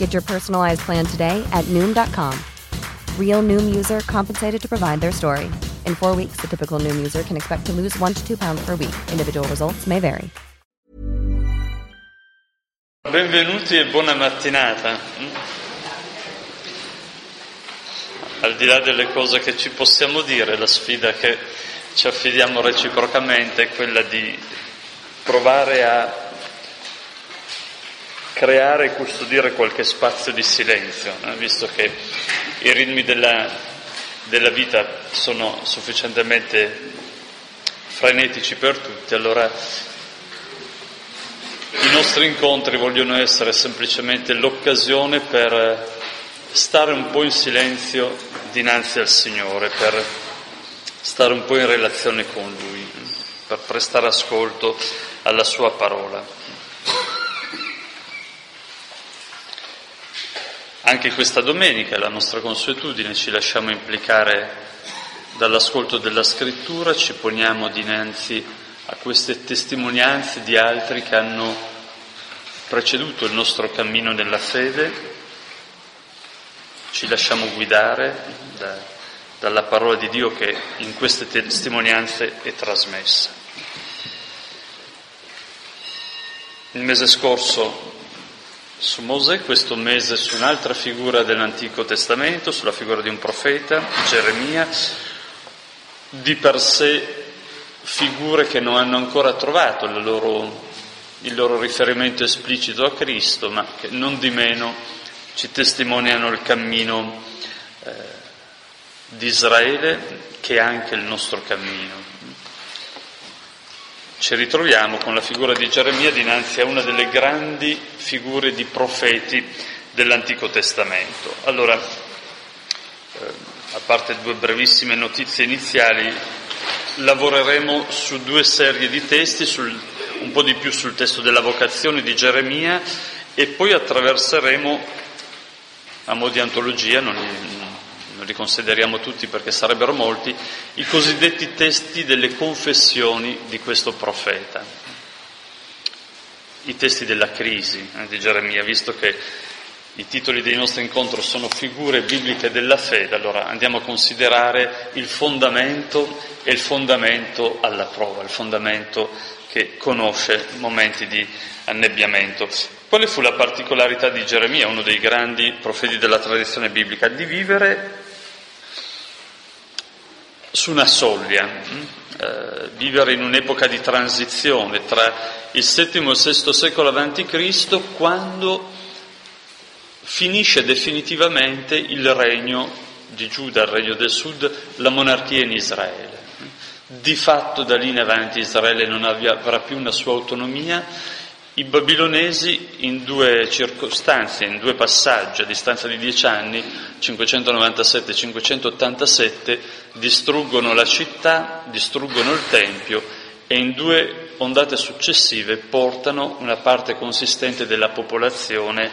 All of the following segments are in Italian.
Get your personalized plan today at Noom.com. Real Noom user compensated to provide their story. In four weeks, the typical Noom user can expect to lose one to two pounds per week. Individual results may vary. Benvenuti e buona mattinata. Al di là delle cose che ci possiamo dire, la sfida che ci affidiamo reciprocamente è quella di provare a creare e custodire qualche spazio di silenzio, no? visto che i ritmi della, della vita sono sufficientemente frenetici per tutti, allora i nostri incontri vogliono essere semplicemente l'occasione per stare un po' in silenzio dinanzi al Signore, per stare un po' in relazione con Lui, per prestare ascolto alla Sua parola. Anche questa domenica, la nostra consuetudine, ci lasciamo implicare dall'ascolto della scrittura, ci poniamo dinanzi a queste testimonianze di altri che hanno preceduto il nostro cammino nella fede, ci lasciamo guidare da, dalla parola di Dio che in queste testimonianze è trasmessa. Il mese scorso su Mosè, questo mese su un'altra figura dell'Antico Testamento, sulla figura di un profeta, Geremia, di per sé figure che non hanno ancora trovato il loro, il loro riferimento esplicito a Cristo, ma che non di meno ci testimoniano il cammino eh, di Israele che è anche il nostro cammino. Ci ritroviamo con la figura di Geremia dinanzi a una delle grandi figure di profeti dell'Antico Testamento. Allora, eh, a parte due brevissime notizie iniziali, lavoreremo su due serie di testi, sul, un po' di più sul testo della vocazione di Geremia e poi attraverseremo, a mo' di antologia, non, li consideriamo tutti perché sarebbero molti, i cosiddetti testi delle confessioni di questo profeta, i testi della crisi eh, di Geremia, visto che i titoli dei nostri incontri sono figure bibliche della fede, allora andiamo a considerare il fondamento e il fondamento alla prova, il fondamento che conosce momenti di annebbiamento. Quale fu la particolarità di Geremia, uno dei grandi profeti della tradizione biblica? Di vivere su una soglia, eh, vivere in un'epoca di transizione tra il VII e il VI secolo a.C., quando finisce definitivamente il regno di Giuda, il regno del sud, la monarchia in Israele. Di fatto da lì in avanti Israele non avrà più una sua autonomia. I babilonesi in due circostanze, in due passaggi a distanza di dieci anni, 597 e 587, distruggono la città, distruggono il Tempio e in due ondate successive portano una parte consistente della popolazione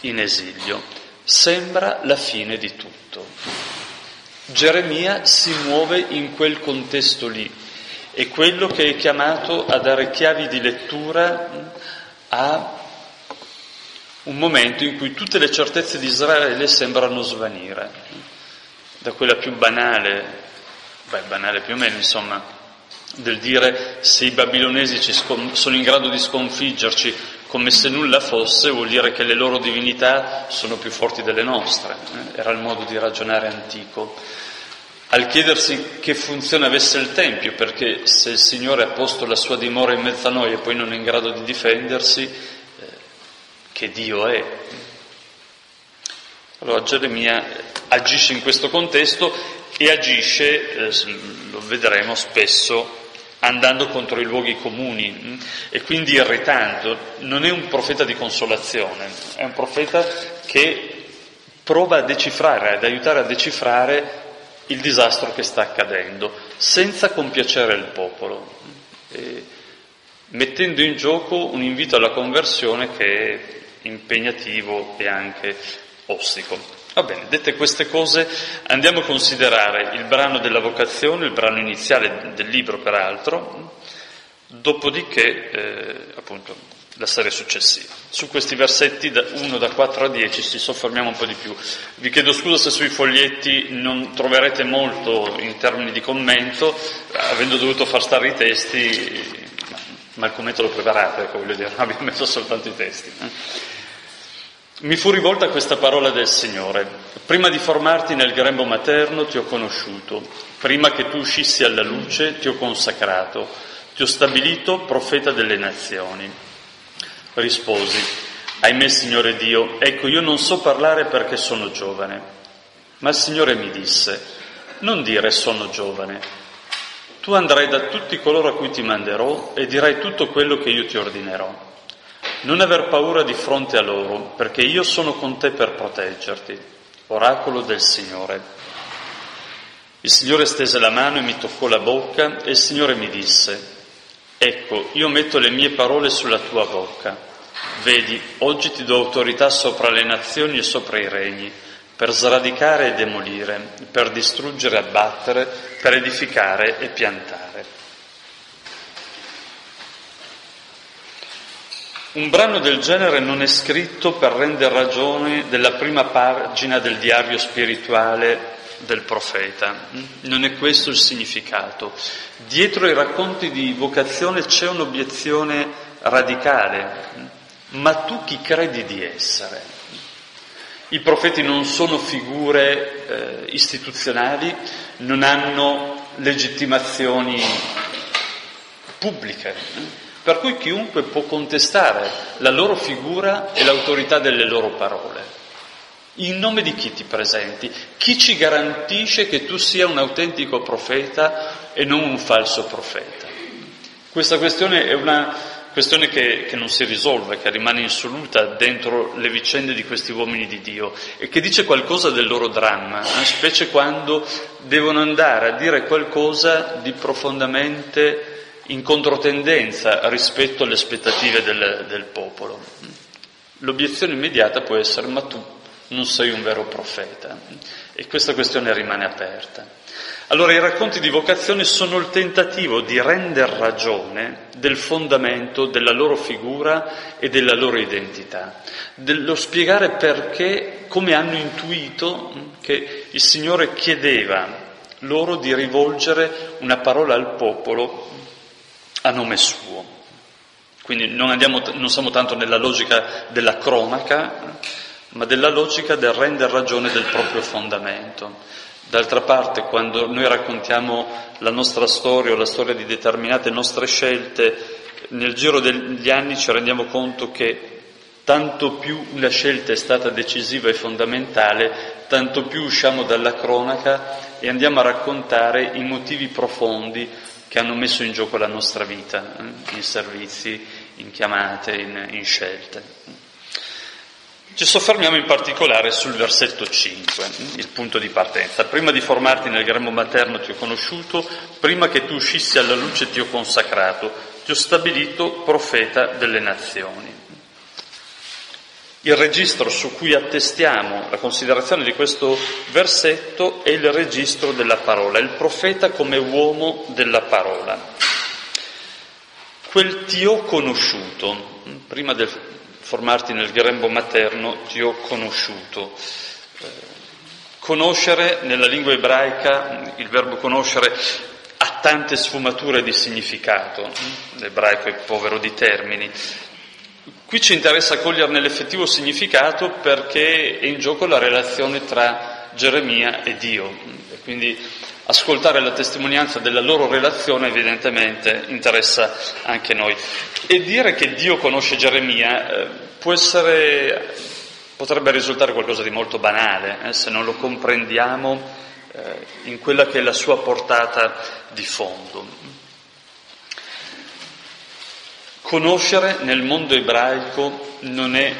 in esilio. Sembra la fine di tutto. Geremia si muove in quel contesto lì è quello che è chiamato a dare chiavi di lettura a un momento in cui tutte le certezze di Israele sembrano svanire, da quella più banale, beh banale più o meno insomma, del dire se i babilonesi scon- sono in grado di sconfiggerci come se nulla fosse, vuol dire che le loro divinità sono più forti delle nostre, eh? era il modo di ragionare antico. Al chiedersi che funzione avesse il Tempio, perché se il Signore ha posto la sua dimora in mezzo a noi e poi non è in grado di difendersi, che Dio è. Allora Geremia agisce in questo contesto e agisce, eh, lo vedremo spesso, andando contro i luoghi comuni mm, e quindi irritando. Non è un profeta di consolazione, è un profeta che prova a decifrare, ad aiutare a decifrare il disastro che sta accadendo, senza compiacere il popolo, mettendo in gioco un invito alla conversione che è impegnativo e anche ostico. Va bene, dette queste cose andiamo a considerare il brano della vocazione, il brano iniziale del libro peraltro, dopodiché eh, appunto la serie successiva. Su questi versetti da 1 da 4 a 10 ci soffermiamo un po' di più. Vi chiedo scusa se sui foglietti non troverete molto in termini di commento, avendo dovuto far stare i testi, ma il commento l'ho preparato, ecco voglio dire, abbiamo messo soltanto i testi. Eh. Mi fu rivolta questa parola del Signore. Prima di formarti nel grembo materno ti ho conosciuto, prima che tu uscissi alla luce ti ho consacrato, ti ho stabilito profeta delle nazioni. Risposi, ahimè Signore Dio, ecco io non so parlare perché sono giovane. Ma il Signore mi disse, non dire sono giovane, tu andrai da tutti coloro a cui ti manderò e dirai tutto quello che io ti ordinerò. Non aver paura di fronte a loro, perché io sono con te per proteggerti. Oracolo del Signore. Il Signore stese la mano e mi toccò la bocca e il Signore mi disse, ecco, io metto le mie parole sulla tua bocca. Vedi, oggi ti do autorità sopra le nazioni e sopra i regni, per sradicare e demolire, per distruggere e abbattere, per edificare e piantare. Un brano del genere non è scritto per rendere ragione della prima pagina del diario spirituale del profeta, non è questo il significato. Dietro ai racconti di vocazione c'è un'obiezione radicale, ma tu chi credi di essere? I profeti non sono figure eh, istituzionali, non hanno legittimazioni pubbliche. Per cui chiunque può contestare la loro figura e l'autorità delle loro parole. In nome di chi ti presenti? Chi ci garantisce che tu sia un autentico profeta e non un falso profeta? Questa questione è una questione che, che, non si risolve, che rimane insoluta dentro le vicende di questi uomini di Dio e che dice qualcosa del loro dramma, eh? specie quando devono andare a dire qualcosa di profondamente in controtendenza rispetto alle aspettative del, del popolo. L'obiezione immediata può essere ma tu non sei un vero profeta e questa questione rimane aperta. Allora i racconti di vocazione sono il tentativo di rendere ragione del fondamento della loro figura e della loro identità, dello spiegare perché, come hanno intuito che il Signore chiedeva loro di rivolgere una parola al popolo a nome suo. Quindi non, andiamo, non siamo tanto nella logica della cronaca, ma della logica del rendere ragione del proprio fondamento. D'altra parte, quando noi raccontiamo la nostra storia o la storia di determinate nostre scelte, nel giro degli anni ci rendiamo conto che tanto più una scelta è stata decisiva e fondamentale, tanto più usciamo dalla cronaca e andiamo a raccontare i motivi profondi che hanno messo in gioco la nostra vita, eh, in servizi, in chiamate, in, in scelte. Ci soffermiamo in particolare sul versetto 5, il punto di partenza. Prima di formarti nel grembo materno ti ho conosciuto, prima che tu uscissi alla luce ti ho consacrato, ti ho stabilito profeta delle nazioni. Il registro su cui attestiamo la considerazione di questo versetto è il registro della parola, il profeta come uomo della parola. Quel ti ho conosciuto, prima del formarti nel grembo materno, ti ho conosciuto. Conoscere nella lingua ebraica, il verbo conoscere ha tante sfumature di significato, l'ebraico è povero di termini, Qui ci interessa coglierne l'effettivo significato perché è in gioco la relazione tra Geremia e Dio. E quindi ascoltare la testimonianza della loro relazione evidentemente interessa anche noi. E dire che Dio conosce Geremia eh, può essere, potrebbe risultare qualcosa di molto banale eh, se non lo comprendiamo eh, in quella che è la sua portata di fondo. Conoscere nel mondo ebraico non è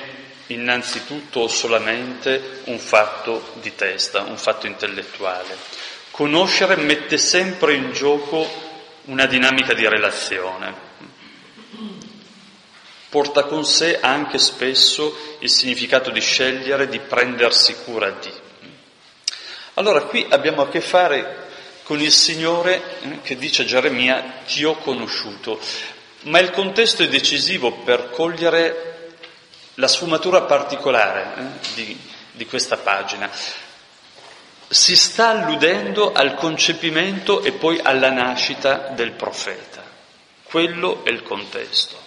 innanzitutto o solamente un fatto di testa, un fatto intellettuale. Conoscere mette sempre in gioco una dinamica di relazione. Porta con sé anche spesso il significato di scegliere, di prendersi cura di. Allora qui abbiamo a che fare con il Signore eh, che dice a Geremia ti ho conosciuto. Ma il contesto è decisivo per cogliere la sfumatura particolare eh, di, di questa pagina. Si sta alludendo al concepimento e poi alla nascita del profeta. Quello è il contesto.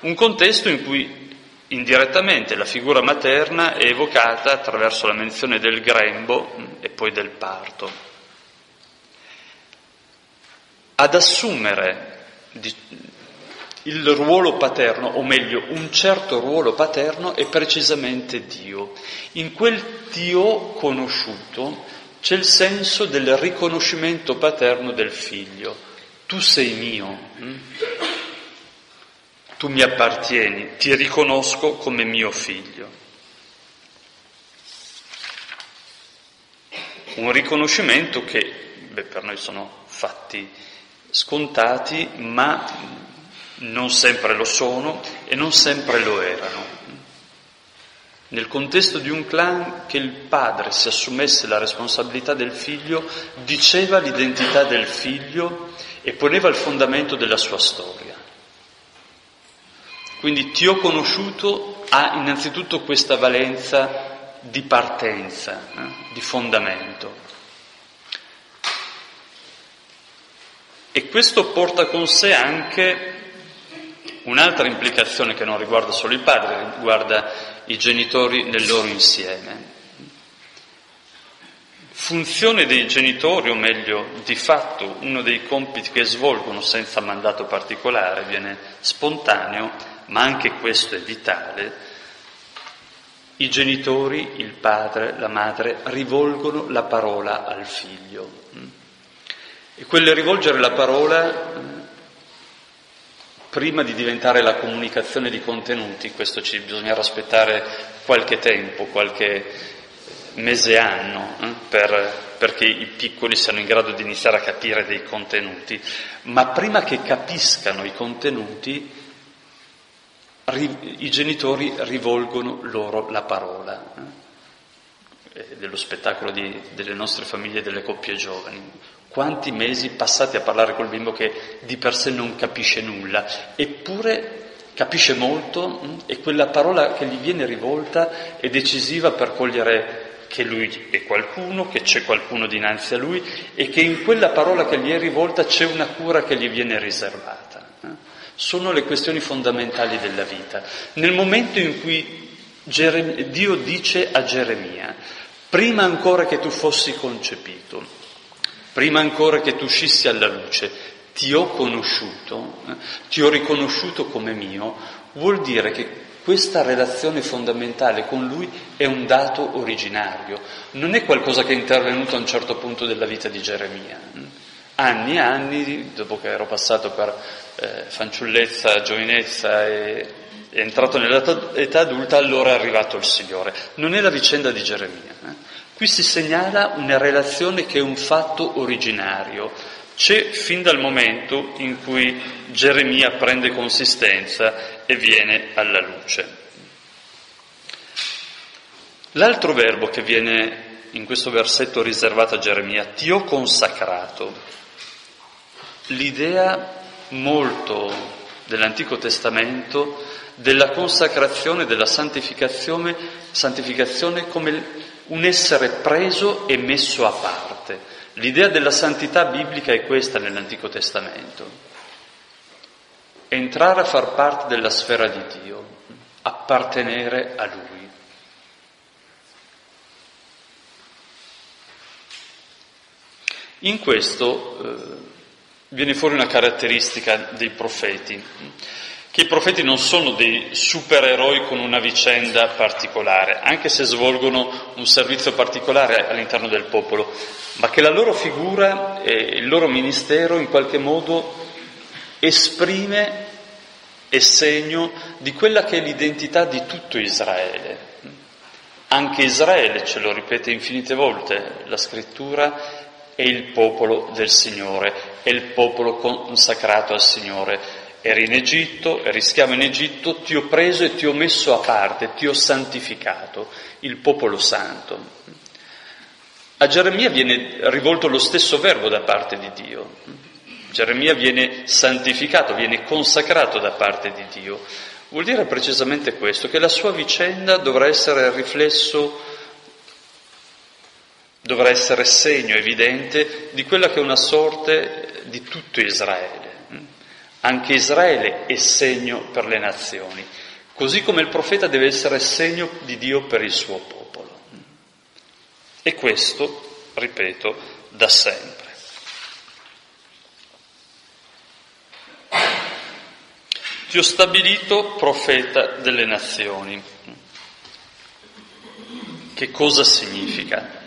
Un contesto in cui indirettamente la figura materna è evocata attraverso la menzione del grembo e poi del parto. Ad assumere di, il ruolo paterno, o meglio, un certo ruolo paterno è precisamente Dio. In quel Dio conosciuto c'è il senso del riconoscimento paterno del figlio. Tu sei mio, hm? tu mi appartieni, ti riconosco come mio figlio. Un riconoscimento che beh, per noi sono fatti scontati, ma non sempre lo sono e non sempre lo erano. Nel contesto di un clan che il padre si assumesse la responsabilità del figlio, diceva l'identità del figlio e poneva il fondamento della sua storia. Quindi ti ho conosciuto ha innanzitutto questa valenza di partenza, eh, di fondamento. E questo porta con sé anche un'altra implicazione che non riguarda solo il padre, riguarda i genitori nel loro insieme. Funzione dei genitori, o meglio, di fatto, uno dei compiti che svolgono senza mandato particolare, viene spontaneo, ma anche questo è vitale, i genitori, il padre, la madre, rivolgono la parola al figlio. E quel rivolgere la parola, prima di diventare la comunicazione di contenuti, questo ci bisognerà aspettare qualche tempo, qualche mese anno, eh, per, perché i piccoli siano in grado di iniziare a capire dei contenuti, ma prima che capiscano i contenuti, ri, i genitori rivolgono loro la parola. Eh, dello spettacolo di, delle nostre famiglie e delle coppie giovani. Quanti mesi passati a parlare col bimbo che di per sé non capisce nulla, eppure capisce molto mm, e quella parola che gli viene rivolta è decisiva per cogliere che lui è qualcuno, che c'è qualcuno dinanzi a lui e che in quella parola che gli è rivolta c'è una cura che gli viene riservata. Eh. Sono le questioni fondamentali della vita. Nel momento in cui Dio dice a Geremia, prima ancora che tu fossi concepito, Prima ancora che tu uscissi alla luce, ti ho conosciuto, eh, ti ho riconosciuto come mio, vuol dire che questa relazione fondamentale con lui è un dato originario, non è qualcosa che è intervenuto a un certo punto della vita di Geremia. Anni e anni, dopo che ero passato per eh, fanciullezza, giovinezza e è entrato nell'età adulta, allora è arrivato il Signore. Non è la vicenda di Geremia. Eh? Qui si segnala una relazione che è un fatto originario. C'è fin dal momento in cui Geremia prende consistenza e viene alla luce. L'altro verbo che viene in questo versetto riservato a Geremia, ti ho consacrato, l'idea molto dell'Antico Testamento della consacrazione, della santificazione, santificazione come un essere preso e messo a parte. L'idea della santità biblica è questa nell'Antico Testamento. Entrare a far parte della sfera di Dio, appartenere a Lui. In questo eh, viene fuori una caratteristica dei profeti, che i profeti non sono dei supereroi con una vicenda particolare, anche se svolgono un servizio particolare all'interno del popolo, ma che la loro figura e il loro ministero in qualche modo esprime e segno di quella che è l'identità di tutto Israele. Anche Israele, ce lo ripete infinite volte la scrittura, è il popolo del Signore, è il popolo consacrato al Signore. Eri in Egitto, eri schiavo in Egitto, ti ho preso e ti ho messo a parte, ti ho santificato, il popolo santo. A Geremia viene rivolto lo stesso verbo da parte di Dio. Geremia viene santificato, viene consacrato da parte di Dio. Vuol dire precisamente questo, che la sua vicenda dovrà essere riflesso dovrà essere segno evidente di quella che è una sorte di tutto Israele. Anche Israele è segno per le nazioni, così come il profeta deve essere segno di Dio per il suo popolo. E questo, ripeto, da sempre. Ti ho stabilito profeta delle nazioni. Che cosa significa?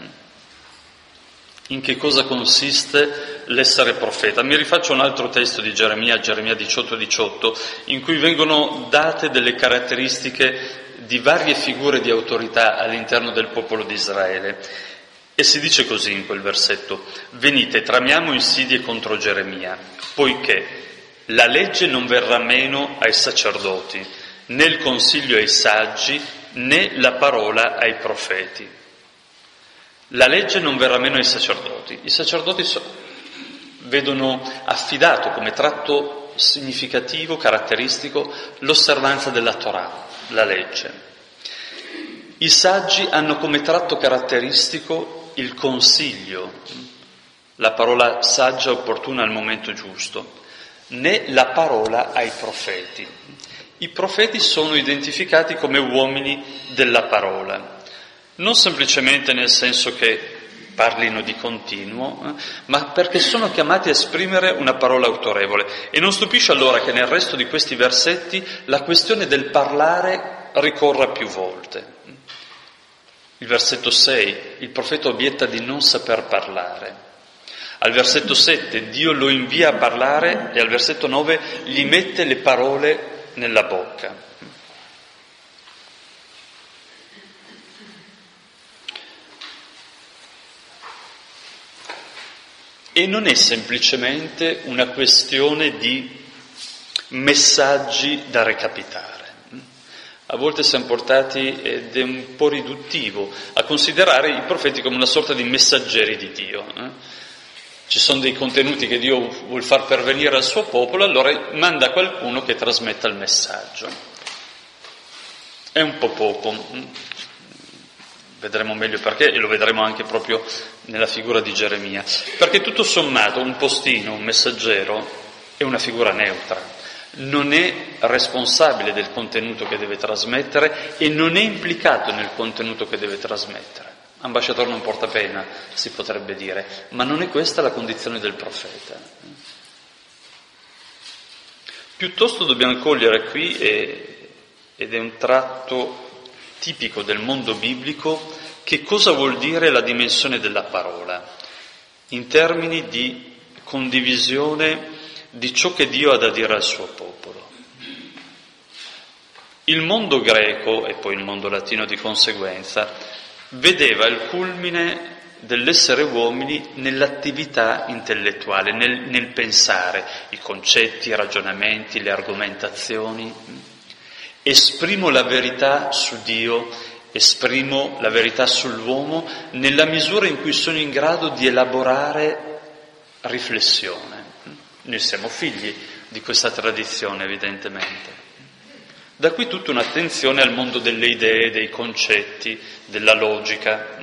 in che cosa consiste l'essere profeta. Mi rifaccio un altro testo di Geremia, Geremia 18, 18, in cui vengono date delle caratteristiche di varie figure di autorità all'interno del popolo di Israele. E si dice così in quel versetto, venite, tramiamo insidie contro Geremia, poiché la legge non verrà meno ai sacerdoti, né il consiglio ai saggi, né la parola ai profeti. La legge non verrà meno ai sacerdoti. I sacerdoti so, vedono affidato come tratto significativo, caratteristico, l'osservanza della Torah, la legge. I saggi hanno come tratto caratteristico il consiglio, la parola saggia opportuna al momento giusto, né la parola ai profeti. I profeti sono identificati come uomini della parola non semplicemente nel senso che parlino di continuo, eh, ma perché sono chiamati a esprimere una parola autorevole. E non stupisce allora che nel resto di questi versetti la questione del parlare ricorra più volte. Il versetto 6, il profeta obietta di non saper parlare. Al versetto 7, Dio lo invia a parlare e al versetto 9 gli mette le parole nella bocca. E non è semplicemente una questione di messaggi da recapitare. A volte siamo portati, ed è un po' riduttivo, a considerare i profeti come una sorta di messaggeri di Dio. Eh? Ci sono dei contenuti che Dio vuol far pervenire al suo popolo, allora manda qualcuno che trasmetta il messaggio. È un po' poco vedremo meglio perché e lo vedremo anche proprio nella figura di Geremia, perché tutto sommato un postino, un messaggero è una figura neutra, non è responsabile del contenuto che deve trasmettere e non è implicato nel contenuto che deve trasmettere. Ambasciatore non porta pena, si potrebbe dire, ma non è questa la condizione del profeta. Piuttosto dobbiamo cogliere qui, ed è un tratto tipico del mondo biblico che cosa vuol dire la dimensione della parola? In termini di condivisione di ciò che Dio ha da dire al suo popolo. Il mondo greco, e poi il mondo latino di conseguenza, vedeva il culmine dell'essere uomini nell'attività intellettuale, nel, nel pensare. I concetti, i ragionamenti, le argomentazioni. Esprimo la verità su Dio esprimo la verità sull'uomo nella misura in cui sono in grado di elaborare riflessione. Noi siamo figli di questa tradizione, evidentemente. Da qui tutta un'attenzione al mondo delle idee, dei concetti, della logica.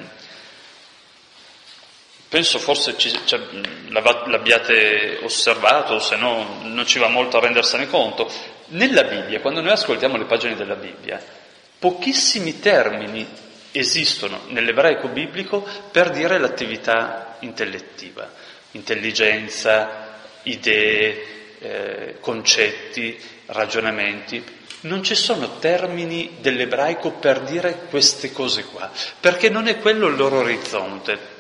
Penso forse ci, cioè, l'abbiate osservato, se no non ci va molto a rendersene conto. Nella Bibbia, quando noi ascoltiamo le pagine della Bibbia, pochissimi termini esistono nell'ebraico biblico per dire l'attività intellettiva, intelligenza, idee, eh, concetti, ragionamenti. Non ci sono termini dell'ebraico per dire queste cose qua, perché non è quello il loro orizzonte.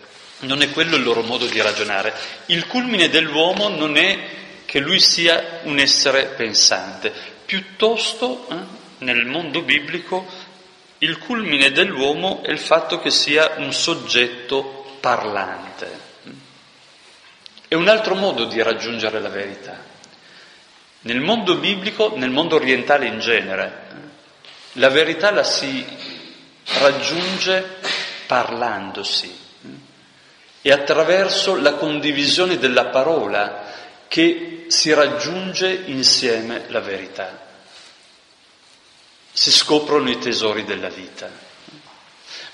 Non è quello il loro modo di ragionare. Il culmine dell'uomo non è che lui sia un essere pensante, piuttosto eh, nel mondo biblico il culmine dell'uomo è il fatto che sia un soggetto parlante. È un altro modo di raggiungere la verità. Nel mondo biblico, nel mondo orientale in genere, la verità la si raggiunge parlandosi, è attraverso la condivisione della parola che si raggiunge insieme la verità. Si scoprono i tesori della vita.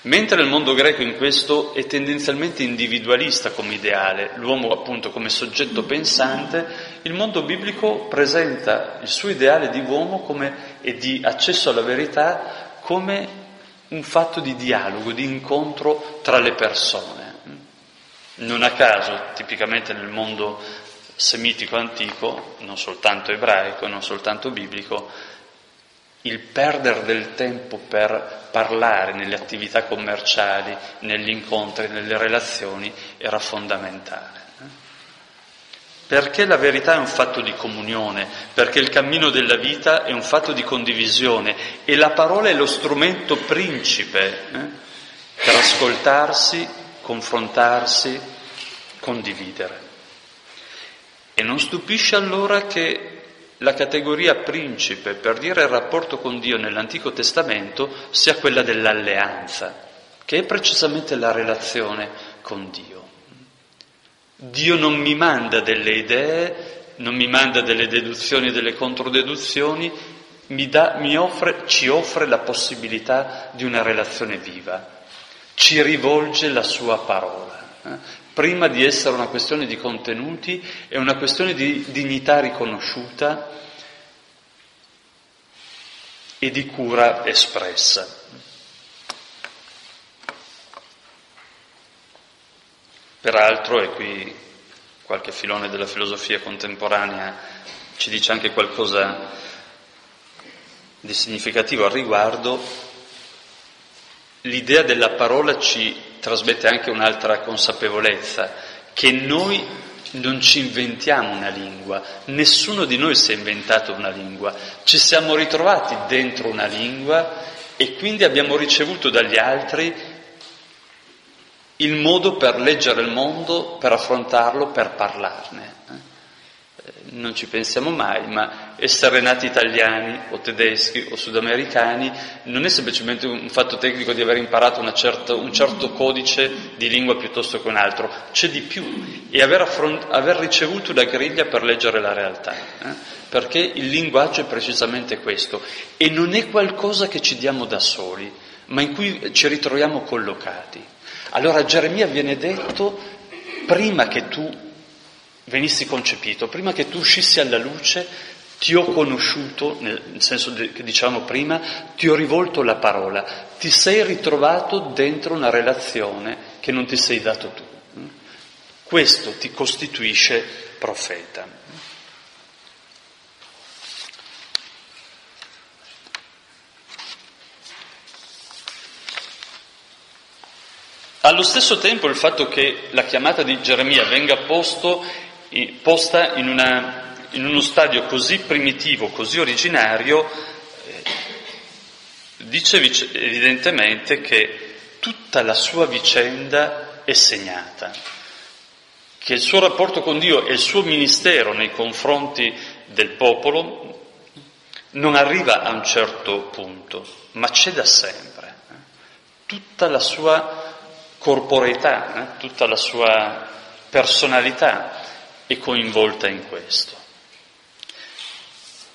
Mentre il mondo greco in questo è tendenzialmente individualista come ideale, l'uomo appunto come soggetto pensante, il mondo biblico presenta il suo ideale di uomo come, e di accesso alla verità come un fatto di dialogo, di incontro tra le persone. Non a caso, tipicamente nel mondo semitico antico, non soltanto ebraico, non soltanto biblico, il perdere del tempo per parlare nelle attività commerciali, negli incontri, nelle relazioni era fondamentale. Perché la verità è un fatto di comunione, perché il cammino della vita è un fatto di condivisione e la parola è lo strumento principe eh, per ascoltarsi confrontarsi, condividere. E non stupisce allora che la categoria principe per dire il rapporto con Dio nell'Antico Testamento sia quella dell'alleanza, che è precisamente la relazione con Dio. Dio non mi manda delle idee, non mi manda delle deduzioni e delle controdeduzioni, mi, da, mi offre, ci offre la possibilità di una relazione viva ci rivolge la sua parola. Eh? Prima di essere una questione di contenuti, è una questione di dignità riconosciuta e di cura espressa. Peraltro, e qui qualche filone della filosofia contemporanea ci dice anche qualcosa di significativo al riguardo, l'idea della parola ci trasmette anche un'altra consapevolezza, che noi non ci inventiamo una lingua, nessuno di noi si è inventato una lingua, ci siamo ritrovati dentro una lingua e quindi abbiamo ricevuto dagli altri il modo per leggere il mondo, per affrontarlo, per parlarne. Non ci pensiamo mai, ma essere nati italiani o tedeschi o sudamericani non è semplicemente un fatto tecnico di aver imparato certa, un certo codice di lingua piuttosto che un altro, c'è di più, e aver, affront- aver ricevuto la griglia per leggere la realtà, eh? perché il linguaggio è precisamente questo, e non è qualcosa che ci diamo da soli, ma in cui ci ritroviamo collocati. Allora Geremia viene detto, prima che tu venissi concepito, prima che tu uscissi alla luce, ti ho conosciuto, nel senso che diciamo prima, ti ho rivolto la parola, ti sei ritrovato dentro una relazione che non ti sei dato tu. Questo ti costituisce profeta. Allo stesso tempo il fatto che la chiamata di Geremia venga posto posta in, una, in uno stadio così primitivo, così originario, eh, dice evidentemente che tutta la sua vicenda è segnata, che il suo rapporto con Dio e il suo ministero nei confronti del popolo non arriva a un certo punto, ma c'è da sempre. tutta la sua corporeità, eh? tutta la sua personalità è coinvolta in questo.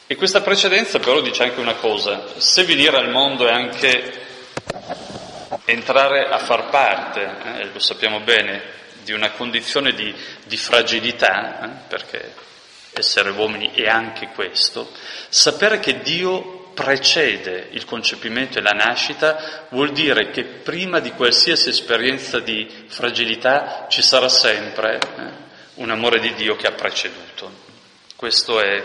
E questa precedenza però dice anche una cosa, se venire al mondo è anche entrare a far parte, eh, lo sappiamo bene, di una condizione di, di fragilità, eh, perché essere uomini è anche questo, sapere che Dio precede il concepimento e la nascita vuol dire che prima di qualsiasi esperienza di fragilità ci sarà sempre eh, un amore di Dio che ha preceduto. Questo è.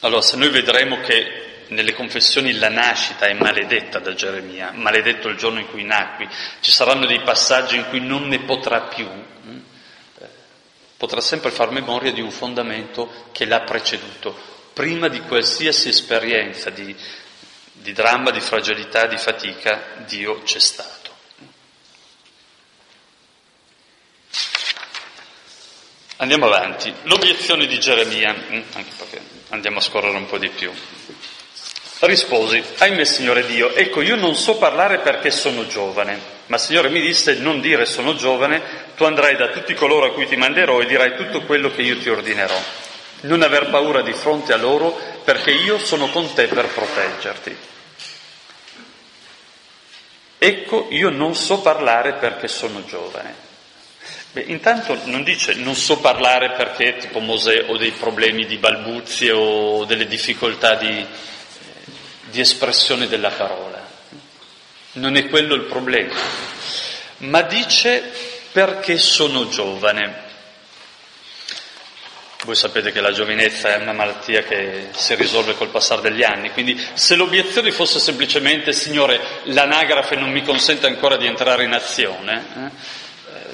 Allora, se noi vedremo che nelle confessioni la nascita è maledetta da Geremia, maledetto il giorno in cui nacqui, ci saranno dei passaggi in cui non ne potrà più, hm? potrà sempre far memoria di un fondamento che l'ha preceduto, prima di qualsiasi esperienza di, di dramma, di fragilità, di fatica, Dio c'è stato. Andiamo avanti. L'obiezione di Geremia, hm? anche perché andiamo a scorrere un po' di più. Risposi, ahimè Signore Dio, ecco io non so parlare perché sono giovane, ma Signore mi disse non dire sono giovane, tu andrai da tutti coloro a cui ti manderò e dirai tutto quello che io ti ordinerò. Non aver paura di fronte a loro perché io sono con te per proteggerti. Ecco io non so parlare perché sono giovane. Beh, intanto non dice non so parlare perché tipo Mosè ho dei problemi di balbuzie o delle difficoltà di di espressione della parola. Non è quello il problema, ma dice perché sono giovane. Voi sapete che la giovinezza è una malattia che si risolve col passare degli anni, quindi se l'obiezione fosse semplicemente Signore, l'anagrafe non mi consente ancora di entrare in azione, eh,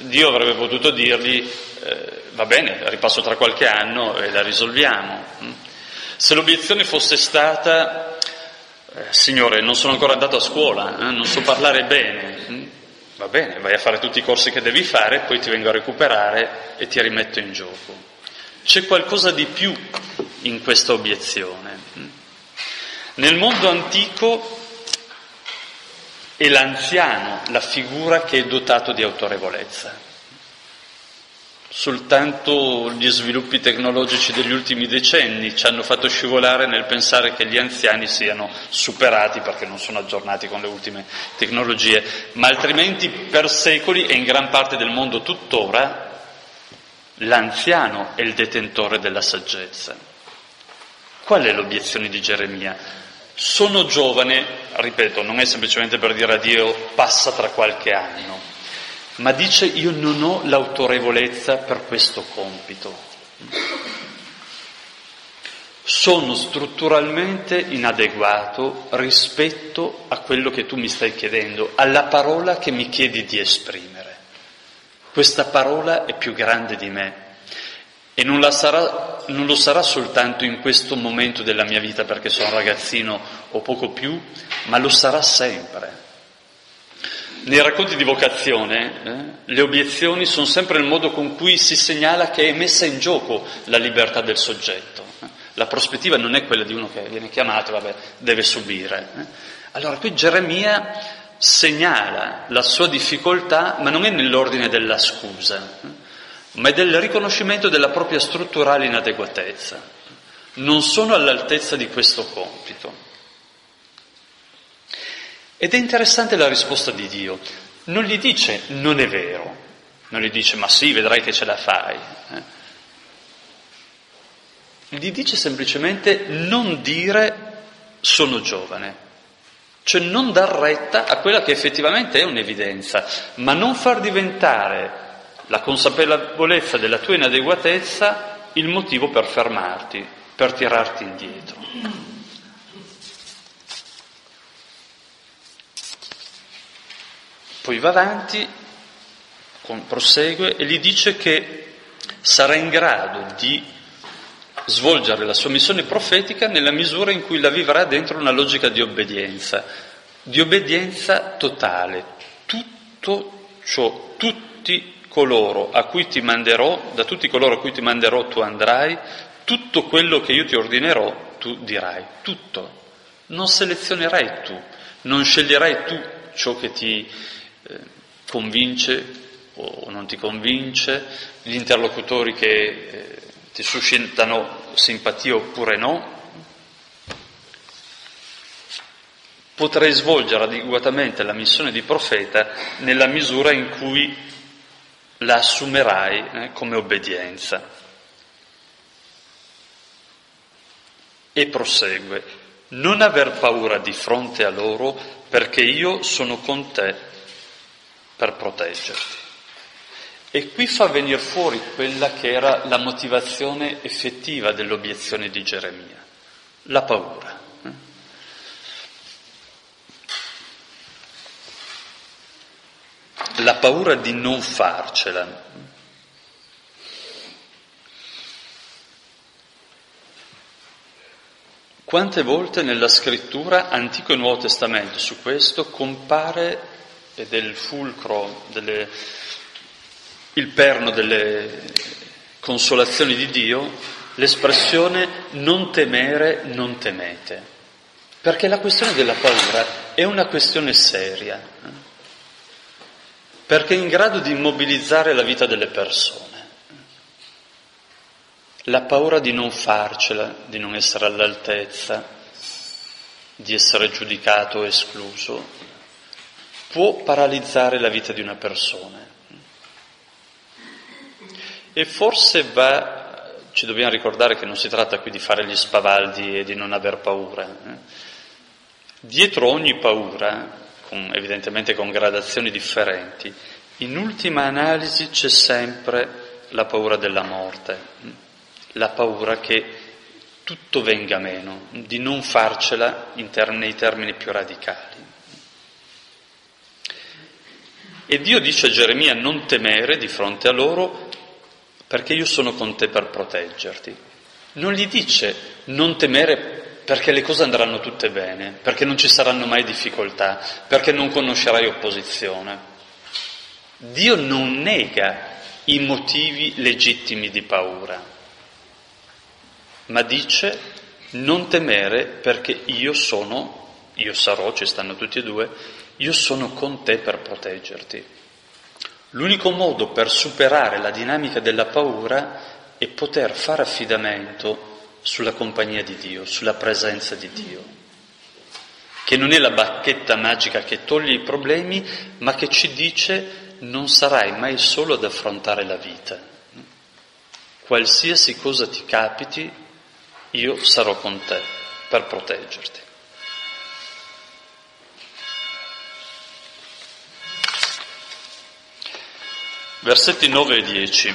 Dio avrebbe potuto dirgli eh, va bene, ripasso tra qualche anno e la risolviamo. Se l'obiezione fosse stata eh, Signore, non sono ancora andato a scuola, eh, non so parlare bene. Mm? Va bene, vai a fare tutti i corsi che devi fare, poi ti vengo a recuperare e ti rimetto in gioco. C'è qualcosa di più in questa obiezione. Mm? Nel mondo antico è l'anziano la figura che è dotato di autorevolezza. Soltanto gli sviluppi tecnologici degli ultimi decenni ci hanno fatto scivolare nel pensare che gli anziani siano superati perché non sono aggiornati con le ultime tecnologie, ma altrimenti per secoli e in gran parte del mondo tuttora l'anziano è il detentore della saggezza. Qual è l'obiezione di Geremia? Sono giovane, ripeto, non è semplicemente per dire a Dio passa tra qualche anno ma dice io non ho l'autorevolezza per questo compito. Sono strutturalmente inadeguato rispetto a quello che tu mi stai chiedendo, alla parola che mi chiedi di esprimere. Questa parola è più grande di me e non, sarà, non lo sarà soltanto in questo momento della mia vita perché sono ragazzino o poco più, ma lo sarà sempre. Nei racconti di vocazione eh, le obiezioni sono sempre il modo con cui si segnala che è messa in gioco la libertà del soggetto. Eh. La prospettiva non è quella di uno che viene chiamato vabbè, deve subire. Eh. Allora qui Geremia segnala la sua difficoltà, ma non è nell'ordine della scusa, eh, ma è del riconoscimento della propria strutturale inadeguatezza. Non sono all'altezza di questo compito. Ed è interessante la risposta di Dio. Non gli dice non è vero, non gli dice ma sì, vedrai che ce la fai. Eh? Gli dice semplicemente non dire sono giovane, cioè non dar retta a quella che effettivamente è un'evidenza, ma non far diventare la consapevolezza della tua inadeguatezza il motivo per fermarti, per tirarti indietro. Poi va avanti, prosegue e gli dice che sarà in grado di svolgere la sua missione profetica nella misura in cui la vivrà dentro una logica di obbedienza, di obbedienza totale. Tutto ciò, tutti coloro a cui ti manderò, da tutti coloro a cui ti manderò tu andrai, tutto quello che io ti ordinerò tu dirai, tutto. Non selezionerai tu, non sceglierai tu ciò che ti eh, convince o non ti convince, gli interlocutori che eh, ti suscitano simpatia oppure no. Potrai svolgere adeguatamente la missione di profeta nella misura in cui la assumerai eh, come obbedienza. E prosegue, non aver paura di fronte a loro perché io sono con te per proteggerti. E qui fa venire fuori quella che era la motivazione effettiva dell'obiezione di Geremia, la paura. La paura di non farcela. Quante volte nella scrittura, Antico e Nuovo Testamento, su questo compare, ed è il fulcro delle il perno delle consolazioni di Dio, l'espressione non temere, non temete. Perché la questione della paura è una questione seria? Perché è in grado di immobilizzare la vita delle persone. La paura di non farcela, di non essere all'altezza, di essere giudicato o escluso, può paralizzare la vita di una persona. E forse va, ci dobbiamo ricordare che non si tratta qui di fare gli spavaldi e di non aver paura. Eh? Dietro ogni paura, con, evidentemente con gradazioni differenti, in ultima analisi c'è sempre la paura della morte, la paura che tutto venga meno, di non farcela term- nei termini più radicali. E Dio dice a Geremia non temere di fronte a loro perché io sono con te per proteggerti. Non gli dice non temere perché le cose andranno tutte bene, perché non ci saranno mai difficoltà, perché non conoscerai opposizione. Dio non nega i motivi legittimi di paura, ma dice non temere perché io sono, io sarò, ci stanno tutti e due, io sono con te per proteggerti. L'unico modo per superare la dinamica della paura è poter fare affidamento sulla compagnia di Dio, sulla presenza di Dio, che non è la bacchetta magica che toglie i problemi, ma che ci dice non sarai mai solo ad affrontare la vita. Qualsiasi cosa ti capiti, io sarò con te per proteggerti. Versetti 9 e 10.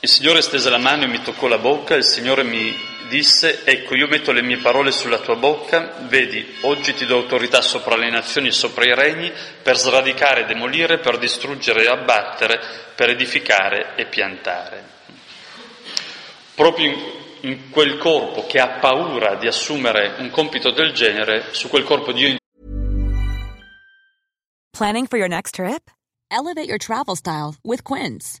Il Signore stese la mano e mi toccò la bocca, il Signore mi disse, ecco io metto le mie parole sulla tua bocca, vedi, oggi ti do autorità sopra le nazioni e sopra i regni, per sradicare e demolire, per distruggere e abbattere, per edificare e piantare. Proprio in, quel corpo che ha paura di assumere un compito del genere, su quel corpo Dio... Planning for your next trip? Elevate your travel style with Quince.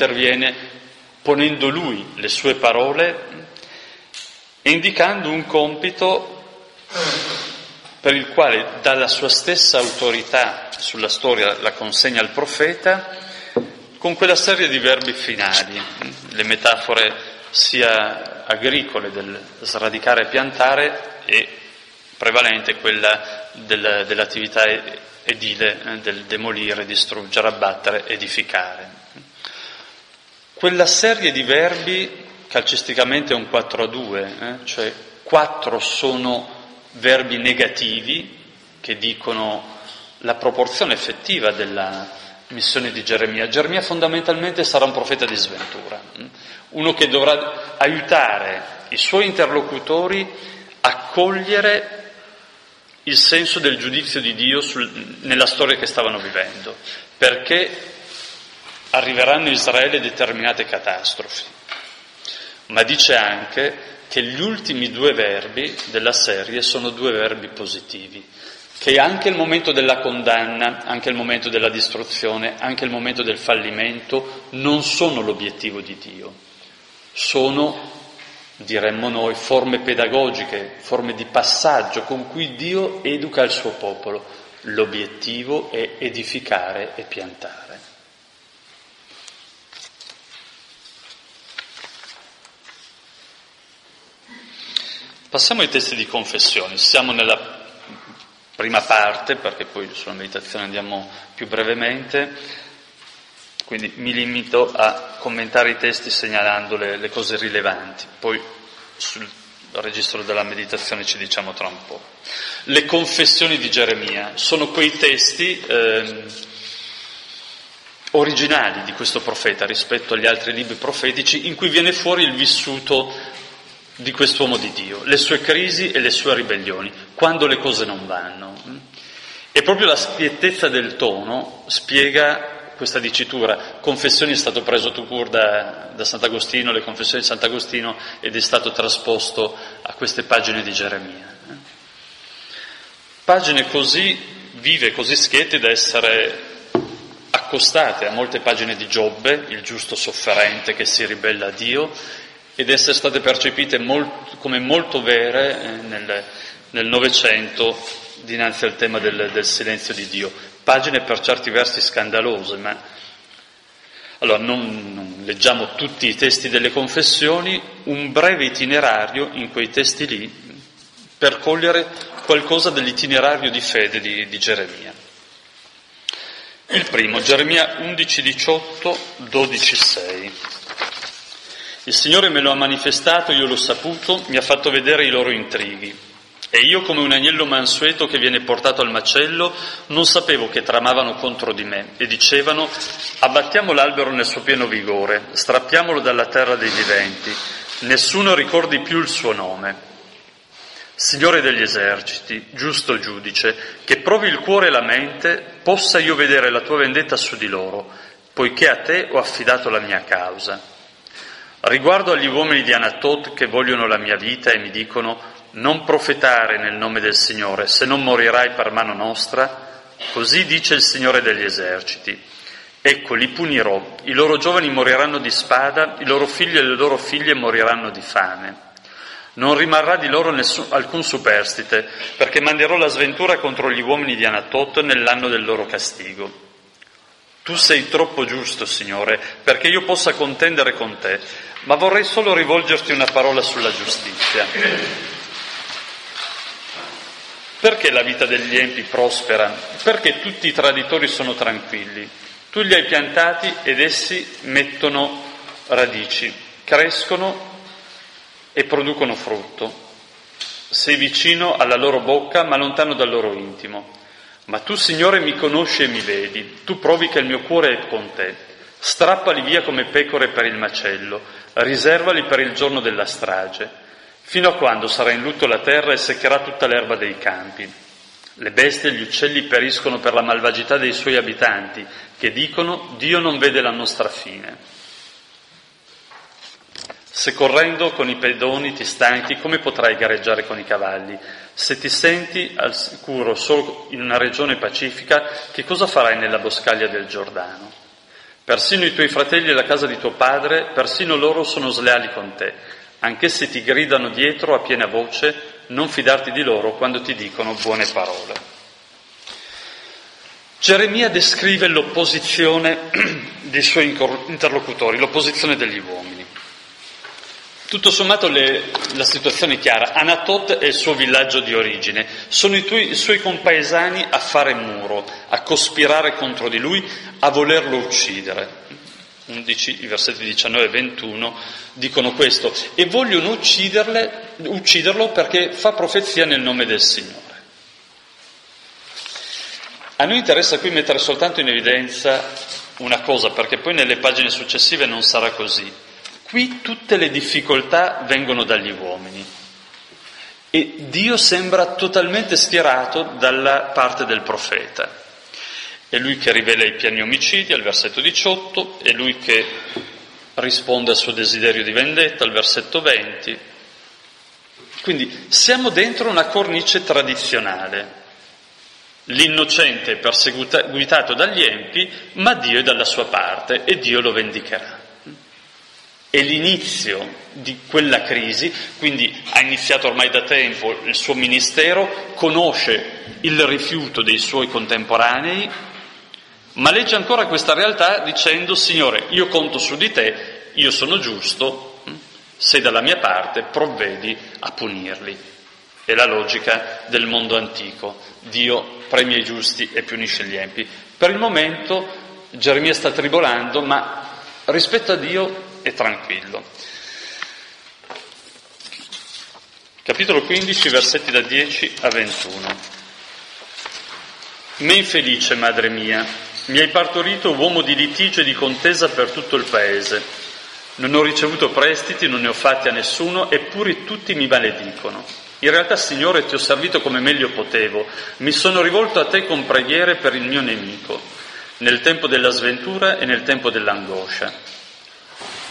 Interviene ponendo lui le sue parole e indicando un compito per il quale dalla sua stessa autorità sulla storia la consegna al profeta con quella serie di verbi finali, le metafore sia agricole del sradicare e piantare e prevalente quella del, dell'attività edile eh, del demolire, distruggere, abbattere, edificare. Quella serie di verbi calcisticamente è un 4 a 2, eh? cioè quattro sono verbi negativi che dicono la proporzione effettiva della missione di Geremia. Geremia fondamentalmente sarà un profeta di sventura, mm? uno che dovrà aiutare i suoi interlocutori a cogliere il senso del giudizio di Dio sul, nella storia che stavano vivendo, perché arriveranno in Israele determinate catastrofi. Ma dice anche che gli ultimi due verbi della serie sono due verbi positivi, che anche il momento della condanna, anche il momento della distruzione, anche il momento del fallimento non sono l'obiettivo di Dio, sono diremmo noi, forme pedagogiche, forme di passaggio con cui Dio educa il suo popolo. L'obiettivo è edificare e piantare. Passiamo ai testi di confessione. Siamo nella prima parte, perché poi sulla meditazione andiamo più brevemente. Quindi mi limito a commentare i testi segnalando le, le cose rilevanti, poi sul registro della meditazione ci diciamo tra un po'. Le confessioni di Geremia sono quei testi eh, originali di questo profeta rispetto agli altri libri profetici in cui viene fuori il vissuto di quest'uomo di Dio, le sue crisi e le sue ribellioni, quando le cose non vanno. E proprio la schiettezza del tono spiega questa dicitura. Confessioni è stato preso tu da, da Sant'Agostino, le confessioni di Sant'Agostino, ed è stato trasposto a queste pagine di Geremia. Pagine così vive, così schiette da essere accostate a molte pagine di Giobbe, il giusto sofferente che si ribella a Dio, ed essere state percepite molt, come molto vere eh, nel Novecento dinanzi al tema del, del silenzio di Dio pagine per certi versi scandalose, ma allora non, non, leggiamo tutti i testi delle confessioni, un breve itinerario in quei testi lì per cogliere qualcosa dell'itinerario di fede di, di Geremia. Il primo, Geremia 11, 18, 12, 6. Il Signore me lo ha manifestato, io l'ho saputo, mi ha fatto vedere i loro intrighi. E io, come un agnello mansueto che viene portato al macello, non sapevo che tramavano contro di me e dicevano abbattiamo l'albero nel suo pieno vigore, strappiamolo dalla terra dei viventi, nessuno ricordi più il suo nome. Signore degli eserciti, giusto giudice, che provi il cuore e la mente, possa io vedere la tua vendetta su di loro, poiché a te ho affidato la mia causa. Riguardo agli uomini di Anatot che vogliono la mia vita e mi dicono non profetare nel nome del Signore, se non morirai per mano nostra, così dice il Signore degli eserciti. Ecco, li punirò, i loro giovani moriranno di spada, i loro figli e le loro figlie moriranno di fame. Non rimarrà di loro nessun, alcun superstite, perché manderò la sventura contro gli uomini di Anatot nell'anno del loro castigo. Tu sei troppo giusto, Signore, perché io possa contendere con te, ma vorrei solo rivolgerti una parola sulla giustizia. Perché la vita degli empi prospera? Perché tutti i traditori sono tranquilli? Tu li hai piantati ed essi mettono radici, crescono e producono frutto. Sei vicino alla loro bocca ma lontano dal loro intimo. Ma tu, Signore, mi conosci e mi vedi, tu provi che il mio cuore è con te. Strappali via come pecore per il macello, riservali per il giorno della strage fino a quando sarà in lutto la terra e seccherà tutta l'erba dei campi. Le bestie e gli uccelli periscono per la malvagità dei suoi abitanti, che dicono Dio non vede la nostra fine. Se correndo con i pedoni ti stanchi, come potrai gareggiare con i cavalli? Se ti senti al sicuro solo in una regione pacifica, che cosa farai nella boscaglia del Giordano? Persino i tuoi fratelli e la casa di tuo padre, persino loro sono sleali con te anche se ti gridano dietro a piena voce, non fidarti di loro quando ti dicono buone parole. Geremia descrive l'opposizione dei suoi interlocutori, l'opposizione degli uomini. Tutto sommato le, la situazione è chiara. Anatot è il suo villaggio di origine. Sono i, tuoi, i suoi compaesani a fare muro, a cospirare contro di lui, a volerlo uccidere. 11, i versetti 19 e 21 dicono questo. E vogliono ucciderlo perché fa profezia nel nome del Signore. A noi interessa qui mettere soltanto in evidenza una cosa, perché poi nelle pagine successive non sarà così. Qui tutte le difficoltà vengono dagli uomini e Dio sembra totalmente schierato dalla parte del profeta. È lui che rivela i piani omicidi al versetto 18, è lui che risponde al suo desiderio di vendetta al versetto 20. Quindi siamo dentro una cornice tradizionale. L'innocente è perseguitato dagli empi, ma Dio è dalla sua parte e Dio lo vendicherà è l'inizio di quella crisi, quindi ha iniziato ormai da tempo il suo ministero, conosce il rifiuto dei suoi contemporanei, ma legge ancora questa realtà dicendo Signore, io conto su di te, io sono giusto, sei dalla mia parte, provvedi a punirli. È la logica del mondo antico. Dio premia i giusti e punisce gli empi. Per il momento Geremia sta tribolando, ma rispetto a Dio e tranquillo. Capitolo 15, versetti da 10 a 21. Me infelice, madre mia, mi hai partorito uomo di litigio e di contesa per tutto il paese. Non ho ricevuto prestiti, non ne ho fatti a nessuno, eppure tutti mi maledicono. In realtà, Signore, ti ho servito come meglio potevo. Mi sono rivolto a te con preghiere per il mio nemico, nel tempo della sventura e nel tempo dell'angoscia.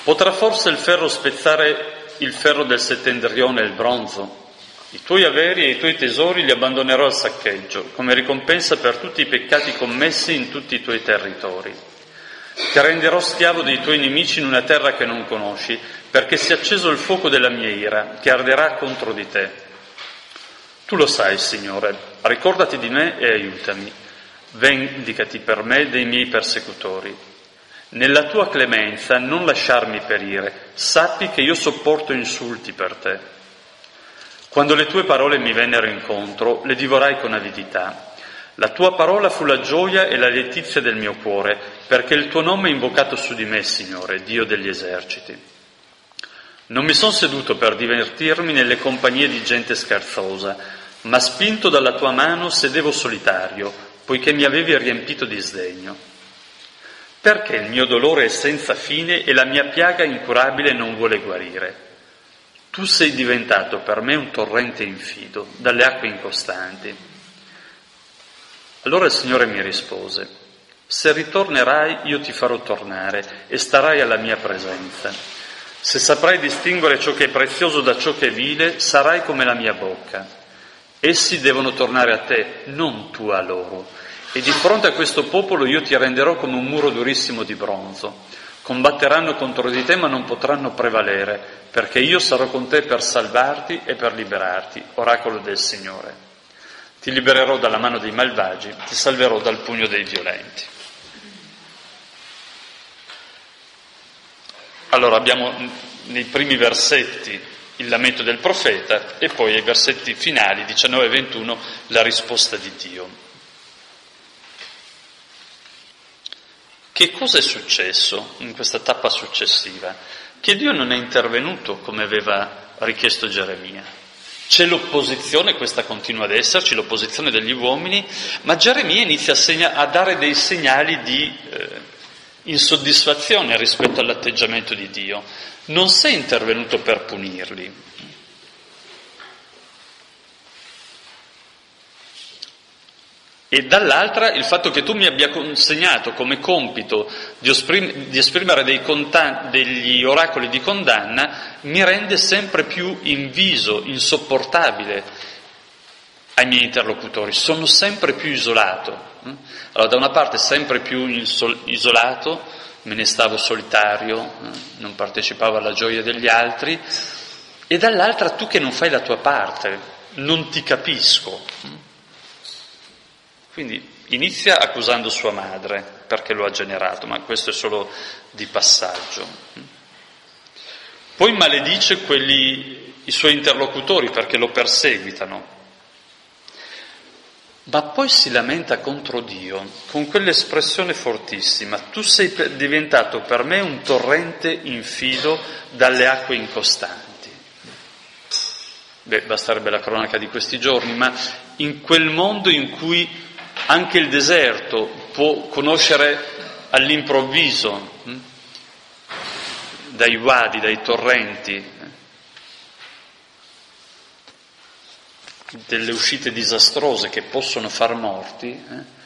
Potrà forse il ferro spezzare il ferro del settendrione e il bronzo? I tuoi averi e i tuoi tesori li abbandonerò al saccheggio, come ricompensa per tutti i peccati commessi in tutti i tuoi territori. Ti renderò schiavo dei tuoi nemici in una terra che non conosci, perché si è acceso il fuoco della mia ira, che arderà contro di te. Tu lo sai, Signore, ricordati di me e aiutami. Vendicati per me dei miei persecutori. Nella tua clemenza non lasciarmi perire, sappi che io sopporto insulti per te. Quando le tue parole mi vennero incontro, le divorai con avidità. La tua parola fu la gioia e la letizia del mio cuore, perché il tuo nome è invocato su di me, Signore, Dio degli eserciti. Non mi sono seduto per divertirmi nelle compagnie di gente scherzosa, ma spinto dalla tua mano sedevo solitario, poiché mi avevi riempito di sdegno. Perché il mio dolore è senza fine e la mia piaga incurabile non vuole guarire? Tu sei diventato per me un torrente infido, dalle acque incostanti. Allora il Signore mi rispose, se ritornerai io ti farò tornare e starai alla mia presenza. Se saprai distinguere ciò che è prezioso da ciò che è vile, sarai come la mia bocca. Essi devono tornare a te, non tu a loro e di fronte a questo popolo io ti renderò come un muro durissimo di bronzo. Combatteranno contro di te ma non potranno prevalere, perché io sarò con te per salvarti e per liberarti, oracolo del Signore. Ti libererò dalla mano dei malvagi, ti salverò dal pugno dei violenti. Allora abbiamo nei primi versetti il lamento del profeta e poi ai versetti finali 19 e 21 la risposta di Dio. Che cosa è successo in questa tappa successiva? Che Dio non è intervenuto come aveva richiesto Geremia. C'è l'opposizione, questa continua ad esserci, l'opposizione degli uomini, ma Geremia inizia a, segna- a dare dei segnali di eh, insoddisfazione rispetto all'atteggiamento di Dio. Non sei intervenuto per punirli, E dall'altra il fatto che tu mi abbia consegnato come compito di, esprim- di esprimere contan- degli oracoli di condanna mi rende sempre più inviso, insopportabile ai miei interlocutori. Sono sempre più isolato. Allora, da una parte sempre più isolato, me ne stavo solitario, non partecipavo alla gioia degli altri, e dall'altra tu che non fai la tua parte, non ti capisco. Quindi inizia accusando sua madre perché lo ha generato, ma questo è solo di passaggio. Poi maledice quelli, i suoi interlocutori perché lo perseguitano. Ma poi si lamenta contro Dio con quell'espressione fortissima, tu sei diventato per me un torrente in filo dalle acque incostanti. Beh, basterebbe la cronaca di questi giorni, ma in quel mondo in cui anche il deserto può conoscere all'improvviso, hm, dai wadi, dai torrenti, eh, delle uscite disastrose che possono far morti, eh,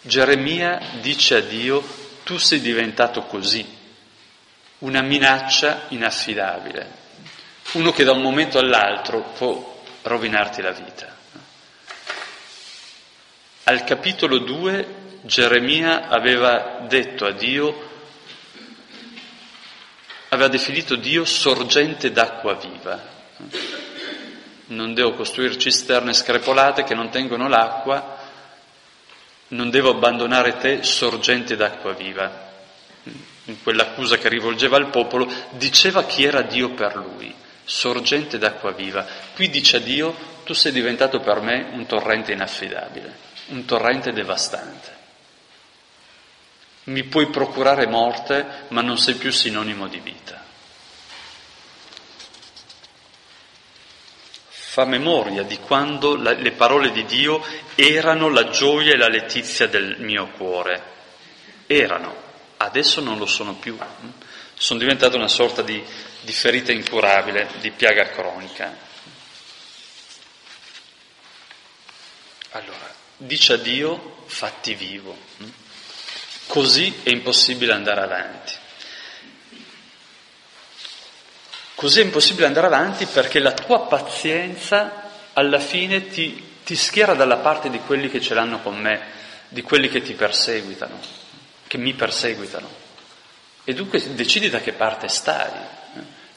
Geremia dice a Dio, tu sei diventato così, una minaccia inaffidabile, uno che da un momento all'altro può rovinarti la vita. Al capitolo 2 Geremia aveva detto a Dio, aveva definito Dio sorgente d'acqua viva. Non devo costruire cisterne screpolate che non tengono l'acqua, non devo abbandonare te sorgente d'acqua viva. In quell'accusa che rivolgeva al popolo, diceva chi era Dio per lui sorgente d'acqua viva. Qui dice a Dio, tu sei diventato per me un torrente inaffidabile, un torrente devastante. Mi puoi procurare morte, ma non sei più sinonimo di vita. Fa memoria di quando la, le parole di Dio erano la gioia e la letizia del mio cuore. Erano, adesso non lo sono più. Sono diventate una sorta di di ferita incurabile, di piaga cronica. Allora, dice a Dio, fatti vivo. Così è impossibile andare avanti. Così è impossibile andare avanti perché la tua pazienza alla fine ti, ti schiera dalla parte di quelli che ce l'hanno con me, di quelli che ti perseguitano, che mi perseguitano. E dunque decidi da che parte stai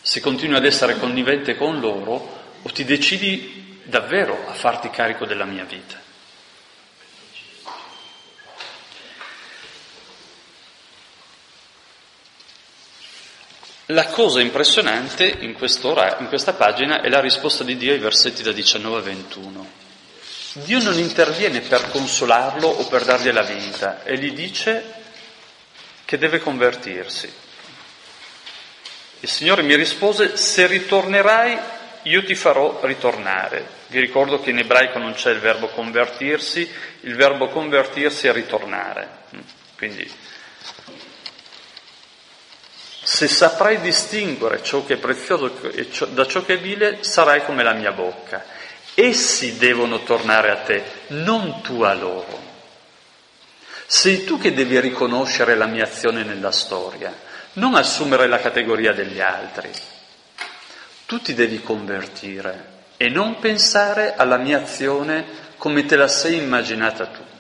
se continui ad essere connivente con loro o ti decidi davvero a farti carico della mia vita. La cosa impressionante in, in, questa pagina è la risposta di Dio ai versetti da 19 a 21. Dio non interviene per consolarlo o per dargli la vinta e gli dice che deve convertirsi. Il Signore mi rispose, se ritornerai io ti farò ritornare. Vi ricordo che in ebraico non c'è il verbo convertirsi, il verbo convertirsi è ritornare. Quindi, se saprai distinguere ciò che è prezioso da ciò che è vile, sarai come la mia bocca. Essi devono tornare a te, non tu a loro. Sei tu che devi riconoscere la mia azione nella storia non assumere la categoria degli altri. Tu ti devi convertire e non pensare alla mia azione come te la sei immaginata tu.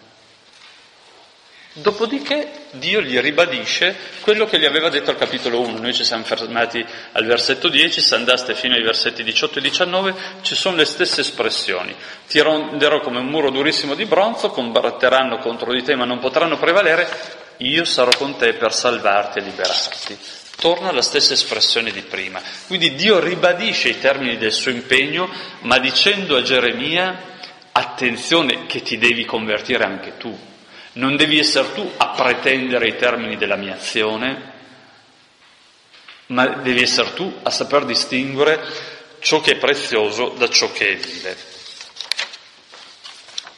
Dopodiché Dio gli ribadisce quello che gli aveva detto al capitolo 1. Noi ci siamo fermati al versetto 10, se andaste fino ai versetti 18 e 19 ci sono le stesse espressioni. Ti renderò come un muro durissimo di bronzo, combatteranno contro di te ma non potranno prevalere, io sarò con te per salvarti e liberarti. Torna alla stessa espressione di prima. Quindi Dio ribadisce i termini del suo impegno, ma dicendo a Geremia, attenzione che ti devi convertire anche tu. Non devi essere tu a pretendere i termini della mia azione, ma devi essere tu a saper distinguere ciò che è prezioso da ciò che è vile.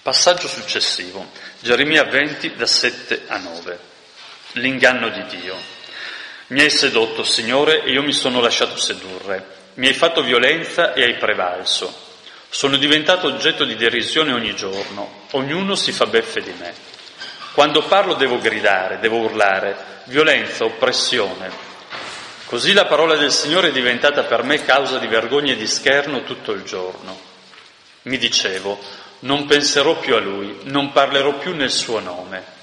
Passaggio successivo, Geremia 20 da 7 a 9 l'inganno di Dio. Mi hai sedotto, Signore, e io mi sono lasciato sedurre. Mi hai fatto violenza e hai prevalso. Sono diventato oggetto di derisione ogni giorno. Ognuno si fa beffe di me. Quando parlo devo gridare, devo urlare, violenza, oppressione. Così la parola del Signore è diventata per me causa di vergogna e di scherno tutto il giorno. Mi dicevo, non penserò più a Lui, non parlerò più nel suo nome